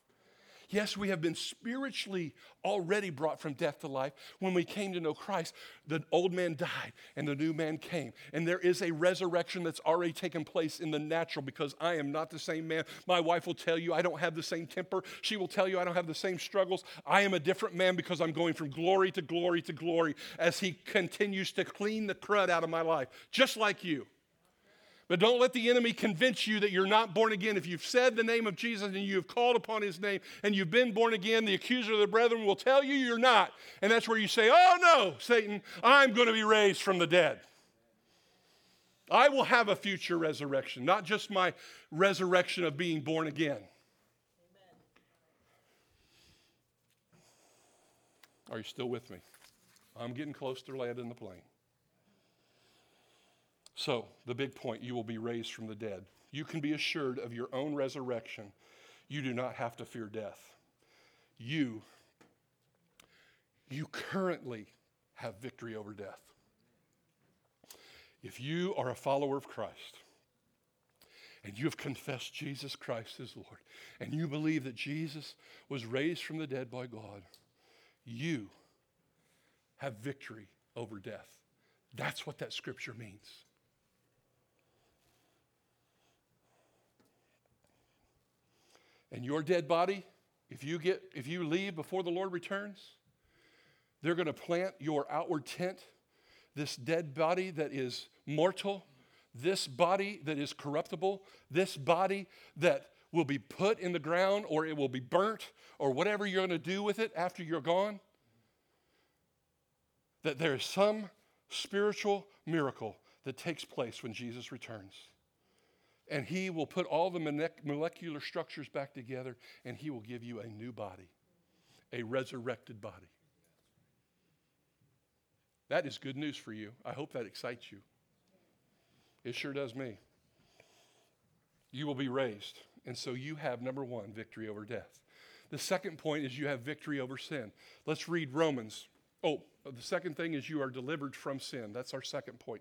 Yes, we have been spiritually already brought from death to life. When we came to know Christ, the old man died and the new man came. And there is a resurrection that's already taken place in the natural because I am not the same man. My wife will tell you I don't have the same temper. She will tell you I don't have the same struggles. I am a different man because I'm going from glory to glory to glory as He continues to clean the crud out of my life, just like you. But don't let the enemy convince you that you're not born again. If you've said the name of Jesus and you have called upon his name and you've been born again, the accuser of the brethren will tell you you're not. And that's where you say, Oh no, Satan, I'm going to be raised from the dead. I will have a future resurrection, not just my resurrection of being born again. Are you still with me? I'm getting close to landing the plane. So, the big point you will be raised from the dead. You can be assured of your own resurrection. You do not have to fear death. You, you currently have victory over death. If you are a follower of Christ, and you have confessed Jesus Christ as Lord, and you believe that Jesus was raised from the dead by God, you have victory over death. That's what that scripture means. And your dead body, if you get if you leave before the Lord returns, they're going to plant your outward tent, this dead body that is mortal, this body that is corruptible, this body that will be put in the ground or it will be burnt or whatever you're going to do with it after you're gone. That there is some spiritual miracle that takes place when Jesus returns and he will put all the molecular structures back together and he will give you a new body, a resurrected body. That is good news for you. I hope that excites you. It sure does me. You will be raised. And so you have, number one, victory over death. The second point is you have victory over sin. Let's read Romans. Oh, the second thing is you are delivered from sin. That's our second point.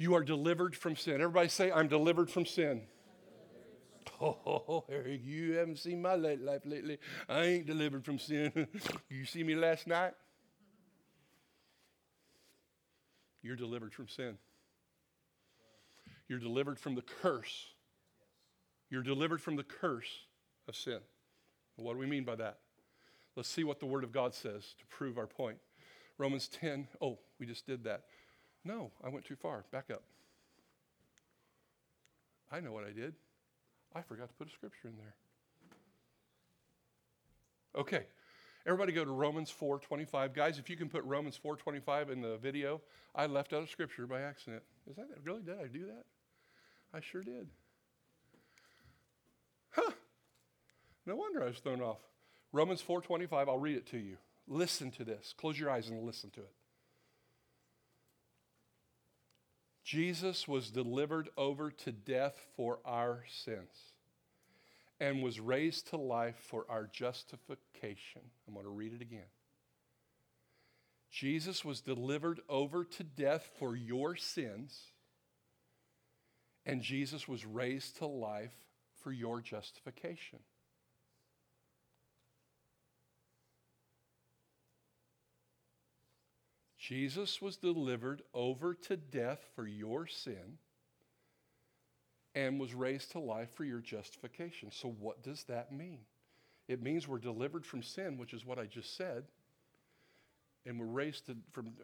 You are delivered from sin. Everybody say, I'm delivered from sin. Oh, Eric, you haven't seen my late life lately. I ain't delivered from sin. you see me last night? You're delivered from sin. You're delivered from the curse. You're delivered from the curse of sin. What do we mean by that? Let's see what the Word of God says to prove our point. Romans 10. Oh, we just did that. No, I went too far. Back up. I know what I did. I forgot to put a scripture in there. Okay. Everybody go to Romans 4:25. Guys, if you can put Romans 4:25 in the video, I left out a scripture by accident. Is that really did I do that? I sure did. Huh. No wonder I was thrown off. Romans 4:25, I'll read it to you. Listen to this. Close your eyes and listen to it. Jesus was delivered over to death for our sins and was raised to life for our justification. I'm going to read it again. Jesus was delivered over to death for your sins, and Jesus was raised to life for your justification. Jesus was delivered over to death for your sin and was raised to life for your justification. So, what does that mean? It means we're delivered from sin, which is what I just said, and we're raised to, from,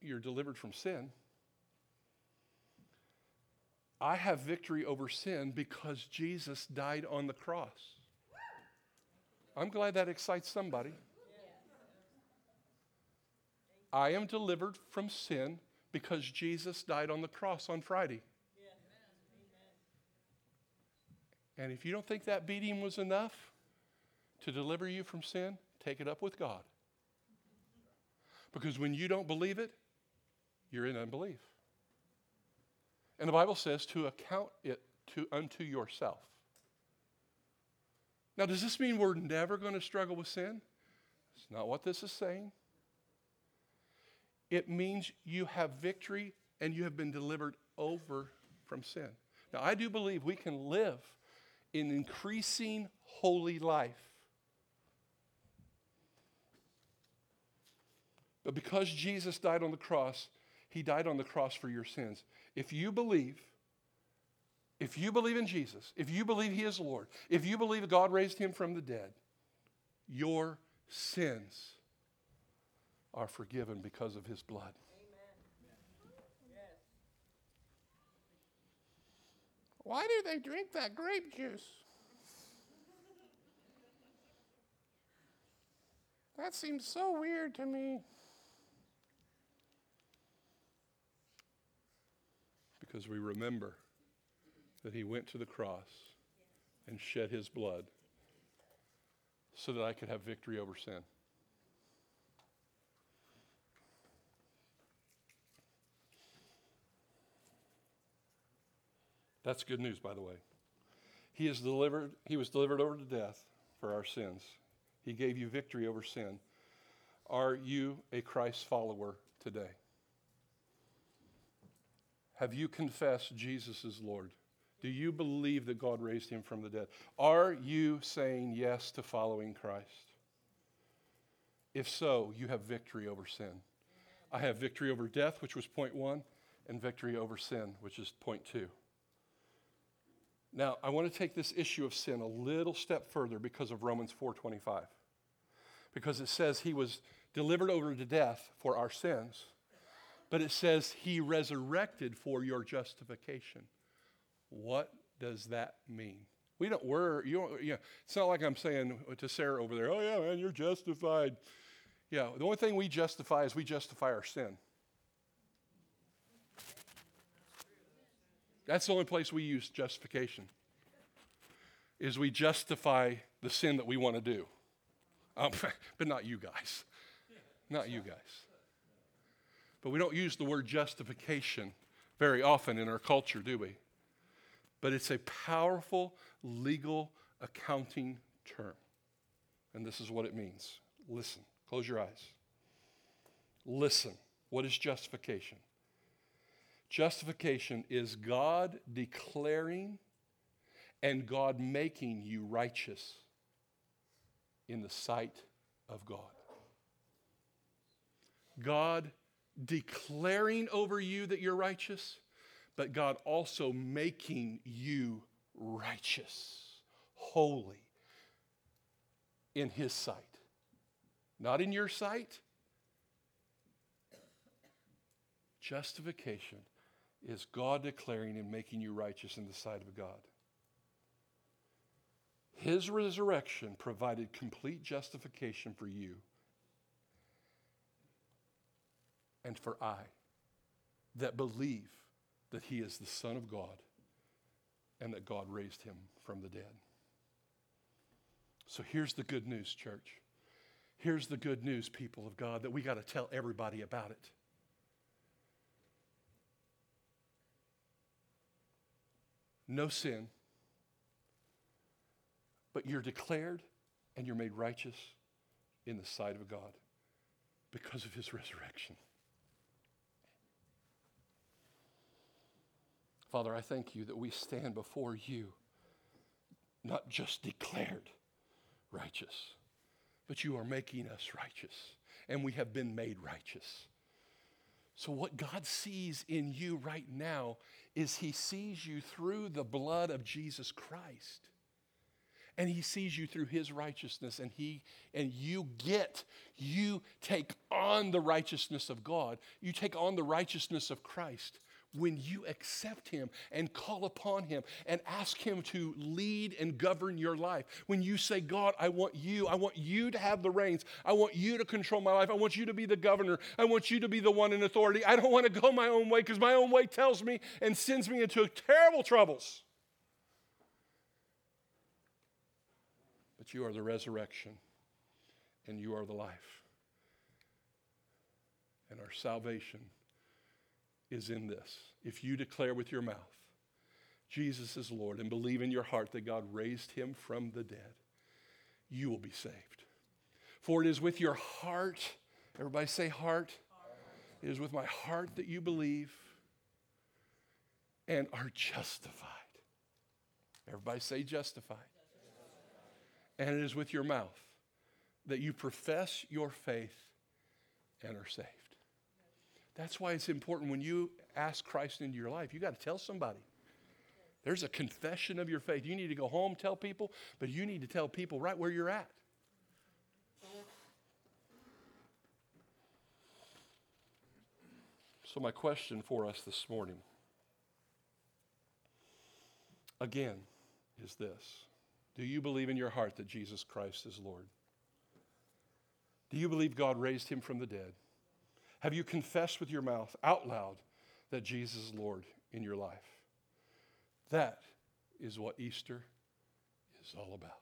you're delivered from sin. I have victory over sin because Jesus died on the cross. I'm glad that excites somebody. I am delivered from sin because Jesus died on the cross on Friday. And if you don't think that beating was enough to deliver you from sin, take it up with God. Because when you don't believe it, you're in unbelief. And the Bible says to account it to unto yourself. Now, does this mean we're never going to struggle with sin? It's not what this is saying. It means you have victory and you have been delivered over from sin. Now, I do believe we can live in increasing holy life. But because Jesus died on the cross, he died on the cross for your sins. If you believe, if you believe in Jesus, if you believe he is Lord, if you believe God raised him from the dead, your sins are forgiven because of his blood. Why do they drink that grape juice? That seems so weird to me. Because we remember that he went to the cross and shed his blood so that I could have victory over sin. That's good news, by the way. He is delivered, he was delivered over to death for our sins. He gave you victory over sin. Are you a Christ follower today? Have you confessed Jesus is Lord? Do you believe that God raised him from the dead? Are you saying yes to following Christ? If so, you have victory over sin. I have victory over death, which was point one, and victory over sin, which is point two. Now, I want to take this issue of sin a little step further because of Romans 4:25. Because it says he was delivered over to death for our sins, but it says he resurrected for your justification. What does that mean? We don't we're you don't, yeah, it's not like I'm saying to Sarah over there, "Oh yeah, man, you're justified." Yeah, the only thing we justify is we justify our sin. That's the only place we use justification. Is we justify the sin that we want to do. Um, but not you guys. Not you guys. But we don't use the word justification very often in our culture, do we? But it's a powerful legal accounting term. And this is what it means. Listen, close your eyes. Listen. What is justification? Justification is God declaring and God making you righteous in the sight of God. God declaring over you that you're righteous, but God also making you righteous, holy in His sight. Not in your sight. Justification is God declaring and making you righteous in the sight of God. His resurrection provided complete justification for you and for I that believe that he is the Son of God and that God raised him from the dead. So here's the good news, church. Here's the good news, people of God, that we got to tell everybody about it. No sin, but you're declared and you're made righteous in the sight of God because of his resurrection. Father, I thank you that we stand before you, not just declared righteous, but you are making us righteous, and we have been made righteous. So, what God sees in you right now is He sees you through the blood of Jesus Christ. And he sees you through his righteousness, and he and you get, you take on the righteousness of God. You take on the righteousness of Christ when you accept Him and call upon Him and ask Him to lead and govern your life. When you say, God, I want you, I want you to have the reins, I want you to control my life, I want you to be the governor, I want you to be the one in authority. I don't want to go my own way because my own way tells me and sends me into terrible troubles. But you are the resurrection and you are the life. And our salvation is in this. If you declare with your mouth, Jesus is Lord, and believe in your heart that God raised him from the dead, you will be saved. For it is with your heart, everybody say heart. It is with my heart that you believe and are justified. Everybody say justified. And it is with your mouth that you profess your faith and are saved. That's why it's important when you ask Christ into your life, you got to tell somebody. There's a confession of your faith. You need to go home, tell people, but you need to tell people right where you're at. So, my question for us this morning again is this Do you believe in your heart that Jesus Christ is Lord? Do you believe God raised him from the dead? Have you confessed with your mouth out loud that Jesus is Lord in your life? That is what Easter is all about.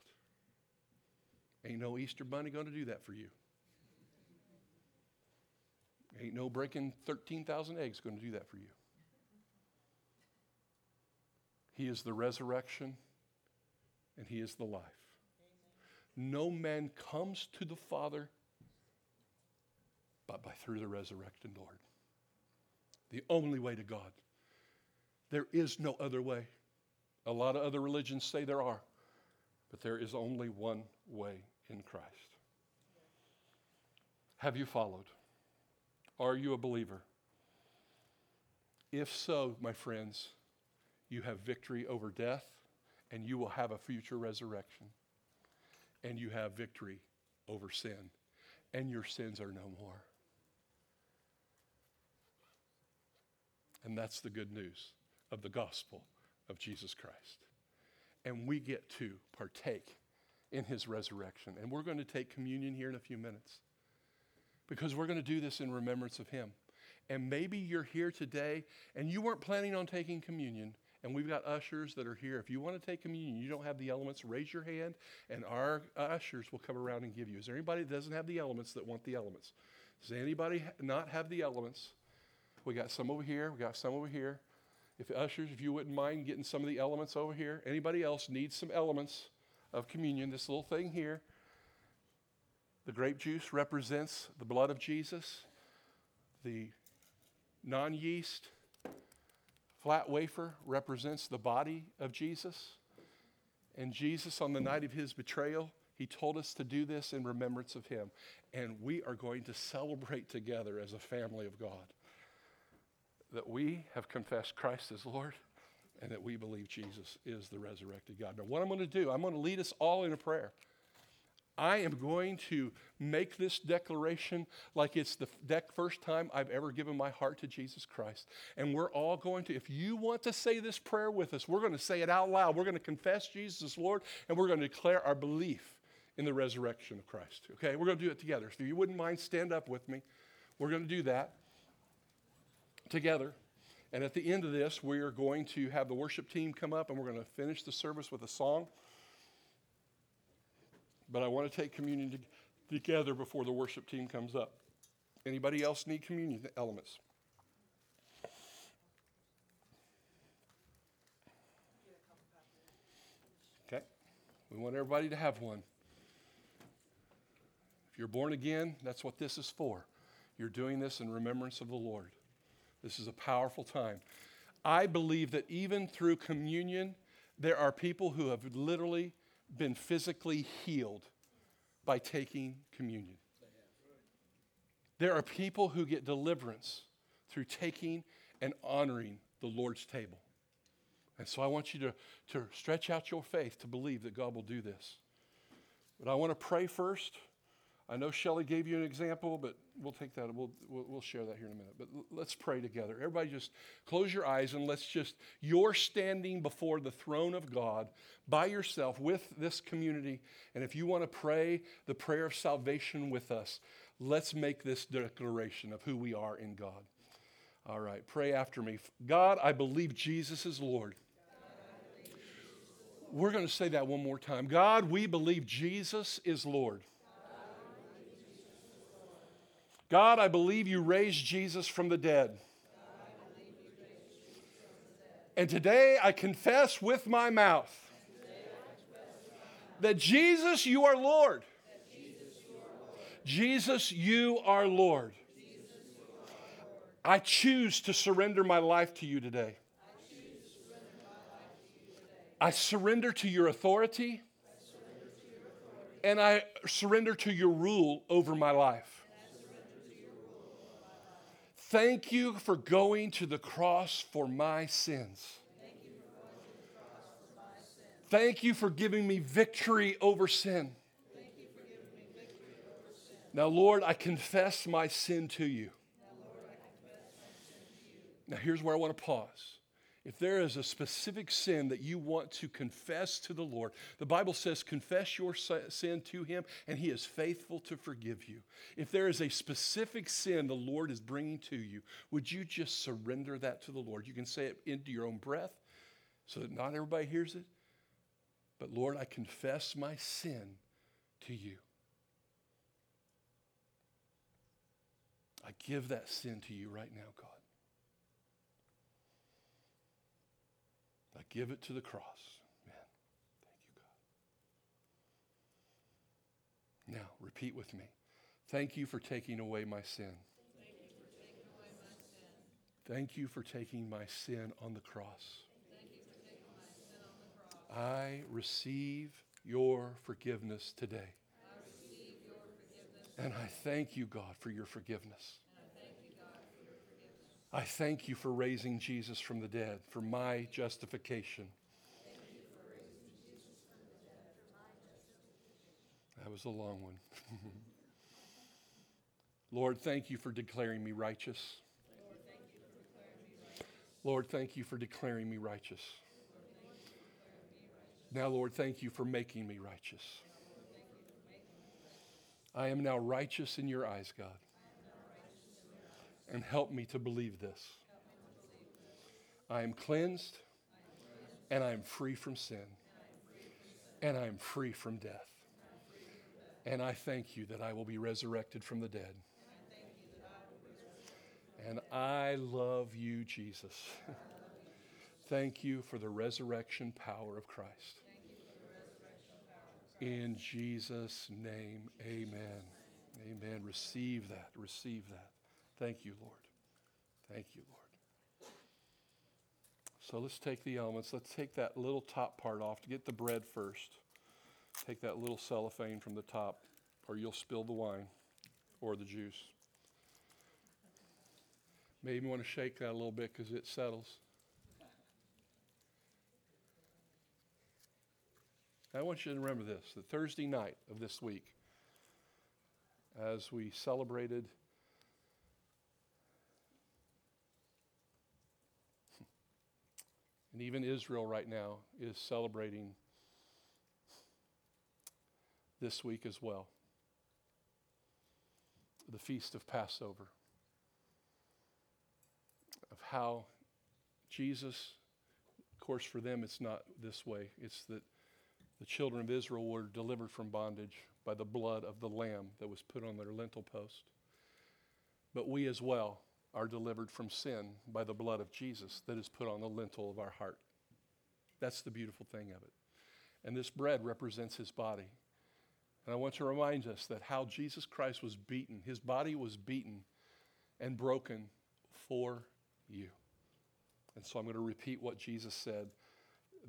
Ain't no Easter bunny going to do that for you. Ain't no breaking 13,000 eggs going to do that for you. He is the resurrection and He is the life. No man comes to the Father but by through the resurrected Lord. The only way to God. There is no other way. A lot of other religions say there are, but there is only one way in Christ. Have you followed? Are you a believer? If so, my friends, you have victory over death and you will have a future resurrection. And you have victory over sin, and your sins are no more. And that's the good news of the gospel of Jesus Christ. And we get to partake in his resurrection. And we're going to take communion here in a few minutes because we're going to do this in remembrance of him. And maybe you're here today and you weren't planning on taking communion. And we've got ushers that are here. If you want to take communion, you don't have the elements, raise your hand, and our ushers will come around and give you. Is there anybody that doesn't have the elements that want the elements? Does anybody not have the elements? We got some over here. We got some over here. If ushers, if you wouldn't mind getting some of the elements over here. Anybody else needs some elements of communion? This little thing here. The grape juice represents the blood of Jesus. The non yeast flat wafer represents the body of Jesus. And Jesus, on the night of his betrayal, he told us to do this in remembrance of him. And we are going to celebrate together as a family of God that we have confessed Christ as Lord and that we believe Jesus is the resurrected God. Now, what I'm going to do, I'm going to lead us all in a prayer. I am going to make this declaration like it's the first time I've ever given my heart to Jesus Christ. And we're all going to, if you want to say this prayer with us, we're going to say it out loud. We're going to confess Jesus as Lord, and we're going to declare our belief in the resurrection of Christ. Okay, we're going to do it together. So if you wouldn't mind, stand up with me. We're going to do that together. And at the end of this, we are going to have the worship team come up and we're going to finish the service with a song. But I want to take communion to, together before the worship team comes up. Anybody else need communion elements? Okay. We want everybody to have one. If you're born again, that's what this is for. You're doing this in remembrance of the Lord. This is a powerful time. I believe that even through communion, there are people who have literally been physically healed by taking communion. There are people who get deliverance through taking and honoring the Lord's table. And so I want you to, to stretch out your faith to believe that God will do this. But I want to pray first. I know Shelly gave you an example, but we'll take that. We'll, we'll, share that here in a minute. But let's pray together. Everybody just close your eyes and let's just, you're standing before the throne of God by yourself with this community. And if you want to pray the prayer of salvation with us, let's make this declaration of who we are in God. All right, pray after me. God, I believe Jesus is Lord. We're going to say that one more time. God, we believe Jesus is Lord. God, I believe you raised Jesus from the dead. And today I confess with my mouth that Jesus, you are Lord. Jesus, you are Lord. I choose to surrender my life to you today. I surrender to your authority and I surrender to your rule over my life. Thank you for going to the cross for my sins. Thank you for giving me victory over sin. Now, Lord, I confess my sin to you. Now, here's where I want to pause. If there is a specific sin that you want to confess to the Lord, the Bible says, confess your sin to Him, and He is faithful to forgive you. If there is a specific sin the Lord is bringing to you, would you just surrender that to the Lord? You can say it into your own breath so that not everybody hears it. But Lord, I confess my sin to you. I give that sin to you right now, God. I give it to the cross. Man, thank you, God. Now, repeat with me. Thank you for taking away my sin. Thank you for taking my sin on the cross. I receive your forgiveness today. And I thank you, God, for your forgiveness. I thank you for raising Jesus from the dead for my justification. That was a long one. Lord, thank you for declaring me righteous. Lord, thank you for declaring me righteous. Now, Lord, thank you for making me righteous. I am now righteous in your eyes, God. And help me to believe this. I am cleansed and I am free from sin and I am free from death. And I thank you that I will be resurrected from the dead. And I love you, Jesus. Thank you for the resurrection power of Christ. In Jesus' name, amen. Amen. Receive that. Receive that. Thank you, Lord. Thank you, Lord. So let's take the elements. Let's take that little top part off to get the bread first. Take that little cellophane from the top, or you'll spill the wine or the juice. Maybe you want to shake that a little bit because it settles. I want you to remember this the Thursday night of this week, as we celebrated and even Israel right now is celebrating this week as well. The feast of Passover, of how Jesus, of course, for them it's not this way, it's that the children of Israel were delivered from bondage by the blood of the lamb that was put on their lintel post. But we as well are delivered from sin by the blood of Jesus that is put on the lintel of our heart. That's the beautiful thing of it. And this bread represents his body. And I want to remind us that how Jesus Christ was beaten, his body was beaten and broken for you. And so I'm going to repeat what Jesus said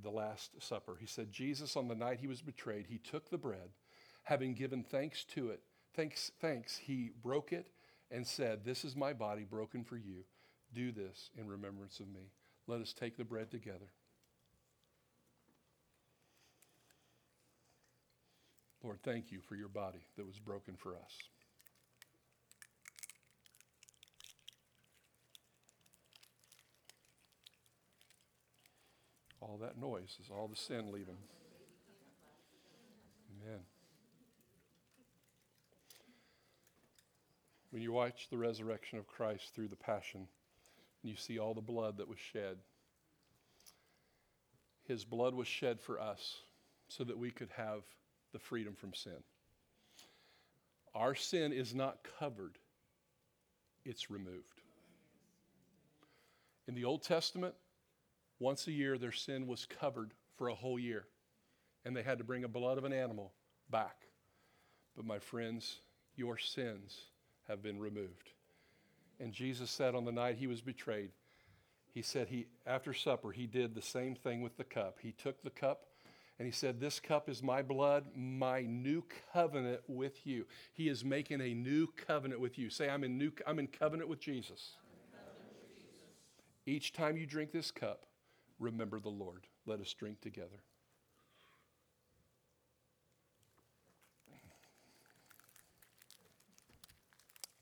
the Last Supper. He said, Jesus, on the night he was betrayed, he took the bread, having given thanks to it, thanks, thanks, he broke it and said, This is my body broken for you. Do this in remembrance of me. Let us take the bread together. Lord, thank you for your body that was broken for us. All that noise is all the sin leaving. Amen. When you watch the resurrection of Christ through the passion, and you see all the blood that was shed, his blood was shed for us so that we could have the freedom from sin. Our sin is not covered, it's removed. In the Old Testament, once a year, their sin was covered for a whole year, and they had to bring a blood of an animal back. But, my friends, your sins have been removed. And Jesus said on the night he was betrayed, he said he after supper he did the same thing with the cup. He took the cup and he said, This cup is my blood, my new covenant with you. He is making a new covenant with you. Say, I'm in, new, I'm in covenant with Jesus. Covenant with Jesus. Each time you drink this cup, remember the Lord. Let us drink together.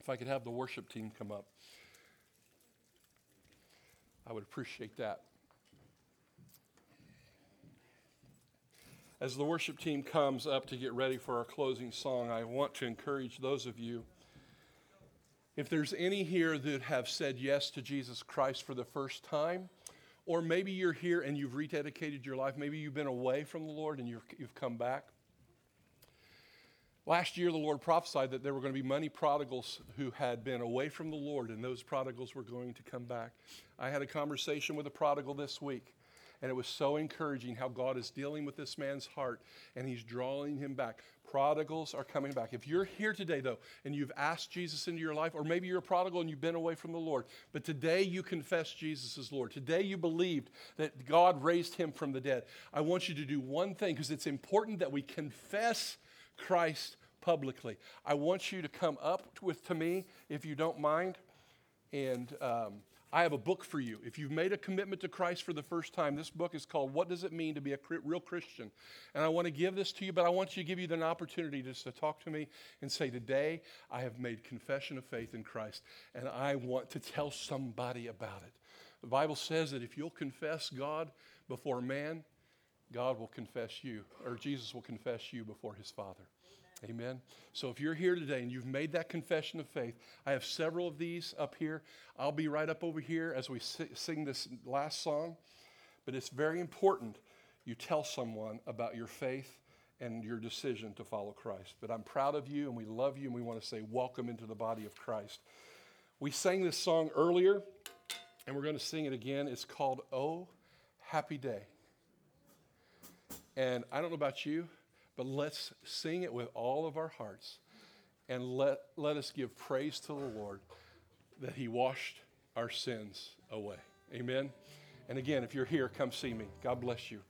If I could have the worship team come up, I would appreciate that. As the worship team comes up to get ready for our closing song, I want to encourage those of you. If there's any here that have said yes to Jesus Christ for the first time, or maybe you're here and you've rededicated your life. Maybe you've been away from the Lord and you've, come back. Last year, the Lord prophesied that there were going to be many prodigals who had been away from the Lord, and those prodigals were going to come back. I had a conversation with a prodigal this week. And it was so encouraging how God is dealing with this man's heart and he's drawing him back. Prodigals are coming back. If you're here today, though, and you've asked Jesus into your life, or maybe you're a prodigal and you've been away from the Lord, but today you confess Jesus as Lord. Today you believed that God raised him from the dead. I want you to do one thing because it's important that we confess Christ publicly. I want you to come up with to me, if you don't mind, and. Um, I have a book for you. If you've made a commitment to Christ for the first time, this book is called What Does It Mean to Be a Real Christian? And I want to give this to you, but I want you to give you an opportunity just to talk to me and say, Today I have made confession of faith in Christ, and I want to tell somebody about it. The Bible says that if you'll confess God before man, God will confess you, or Jesus will confess you before his Father. Amen. So if you're here today and you've made that confession of faith, I have several of these up here. I'll be right up over here as we sing this last song. But it's very important you tell someone about your faith and your decision to follow Christ. But I'm proud of you and we love you and we want to say welcome into the body of Christ. We sang this song earlier and we're going to sing it again. It's called Oh Happy Day. And I don't know about you, but let's sing it with all of our hearts and let, let us give praise to the Lord that He washed our sins away. Amen. And again, if you're here, come see me. God bless you.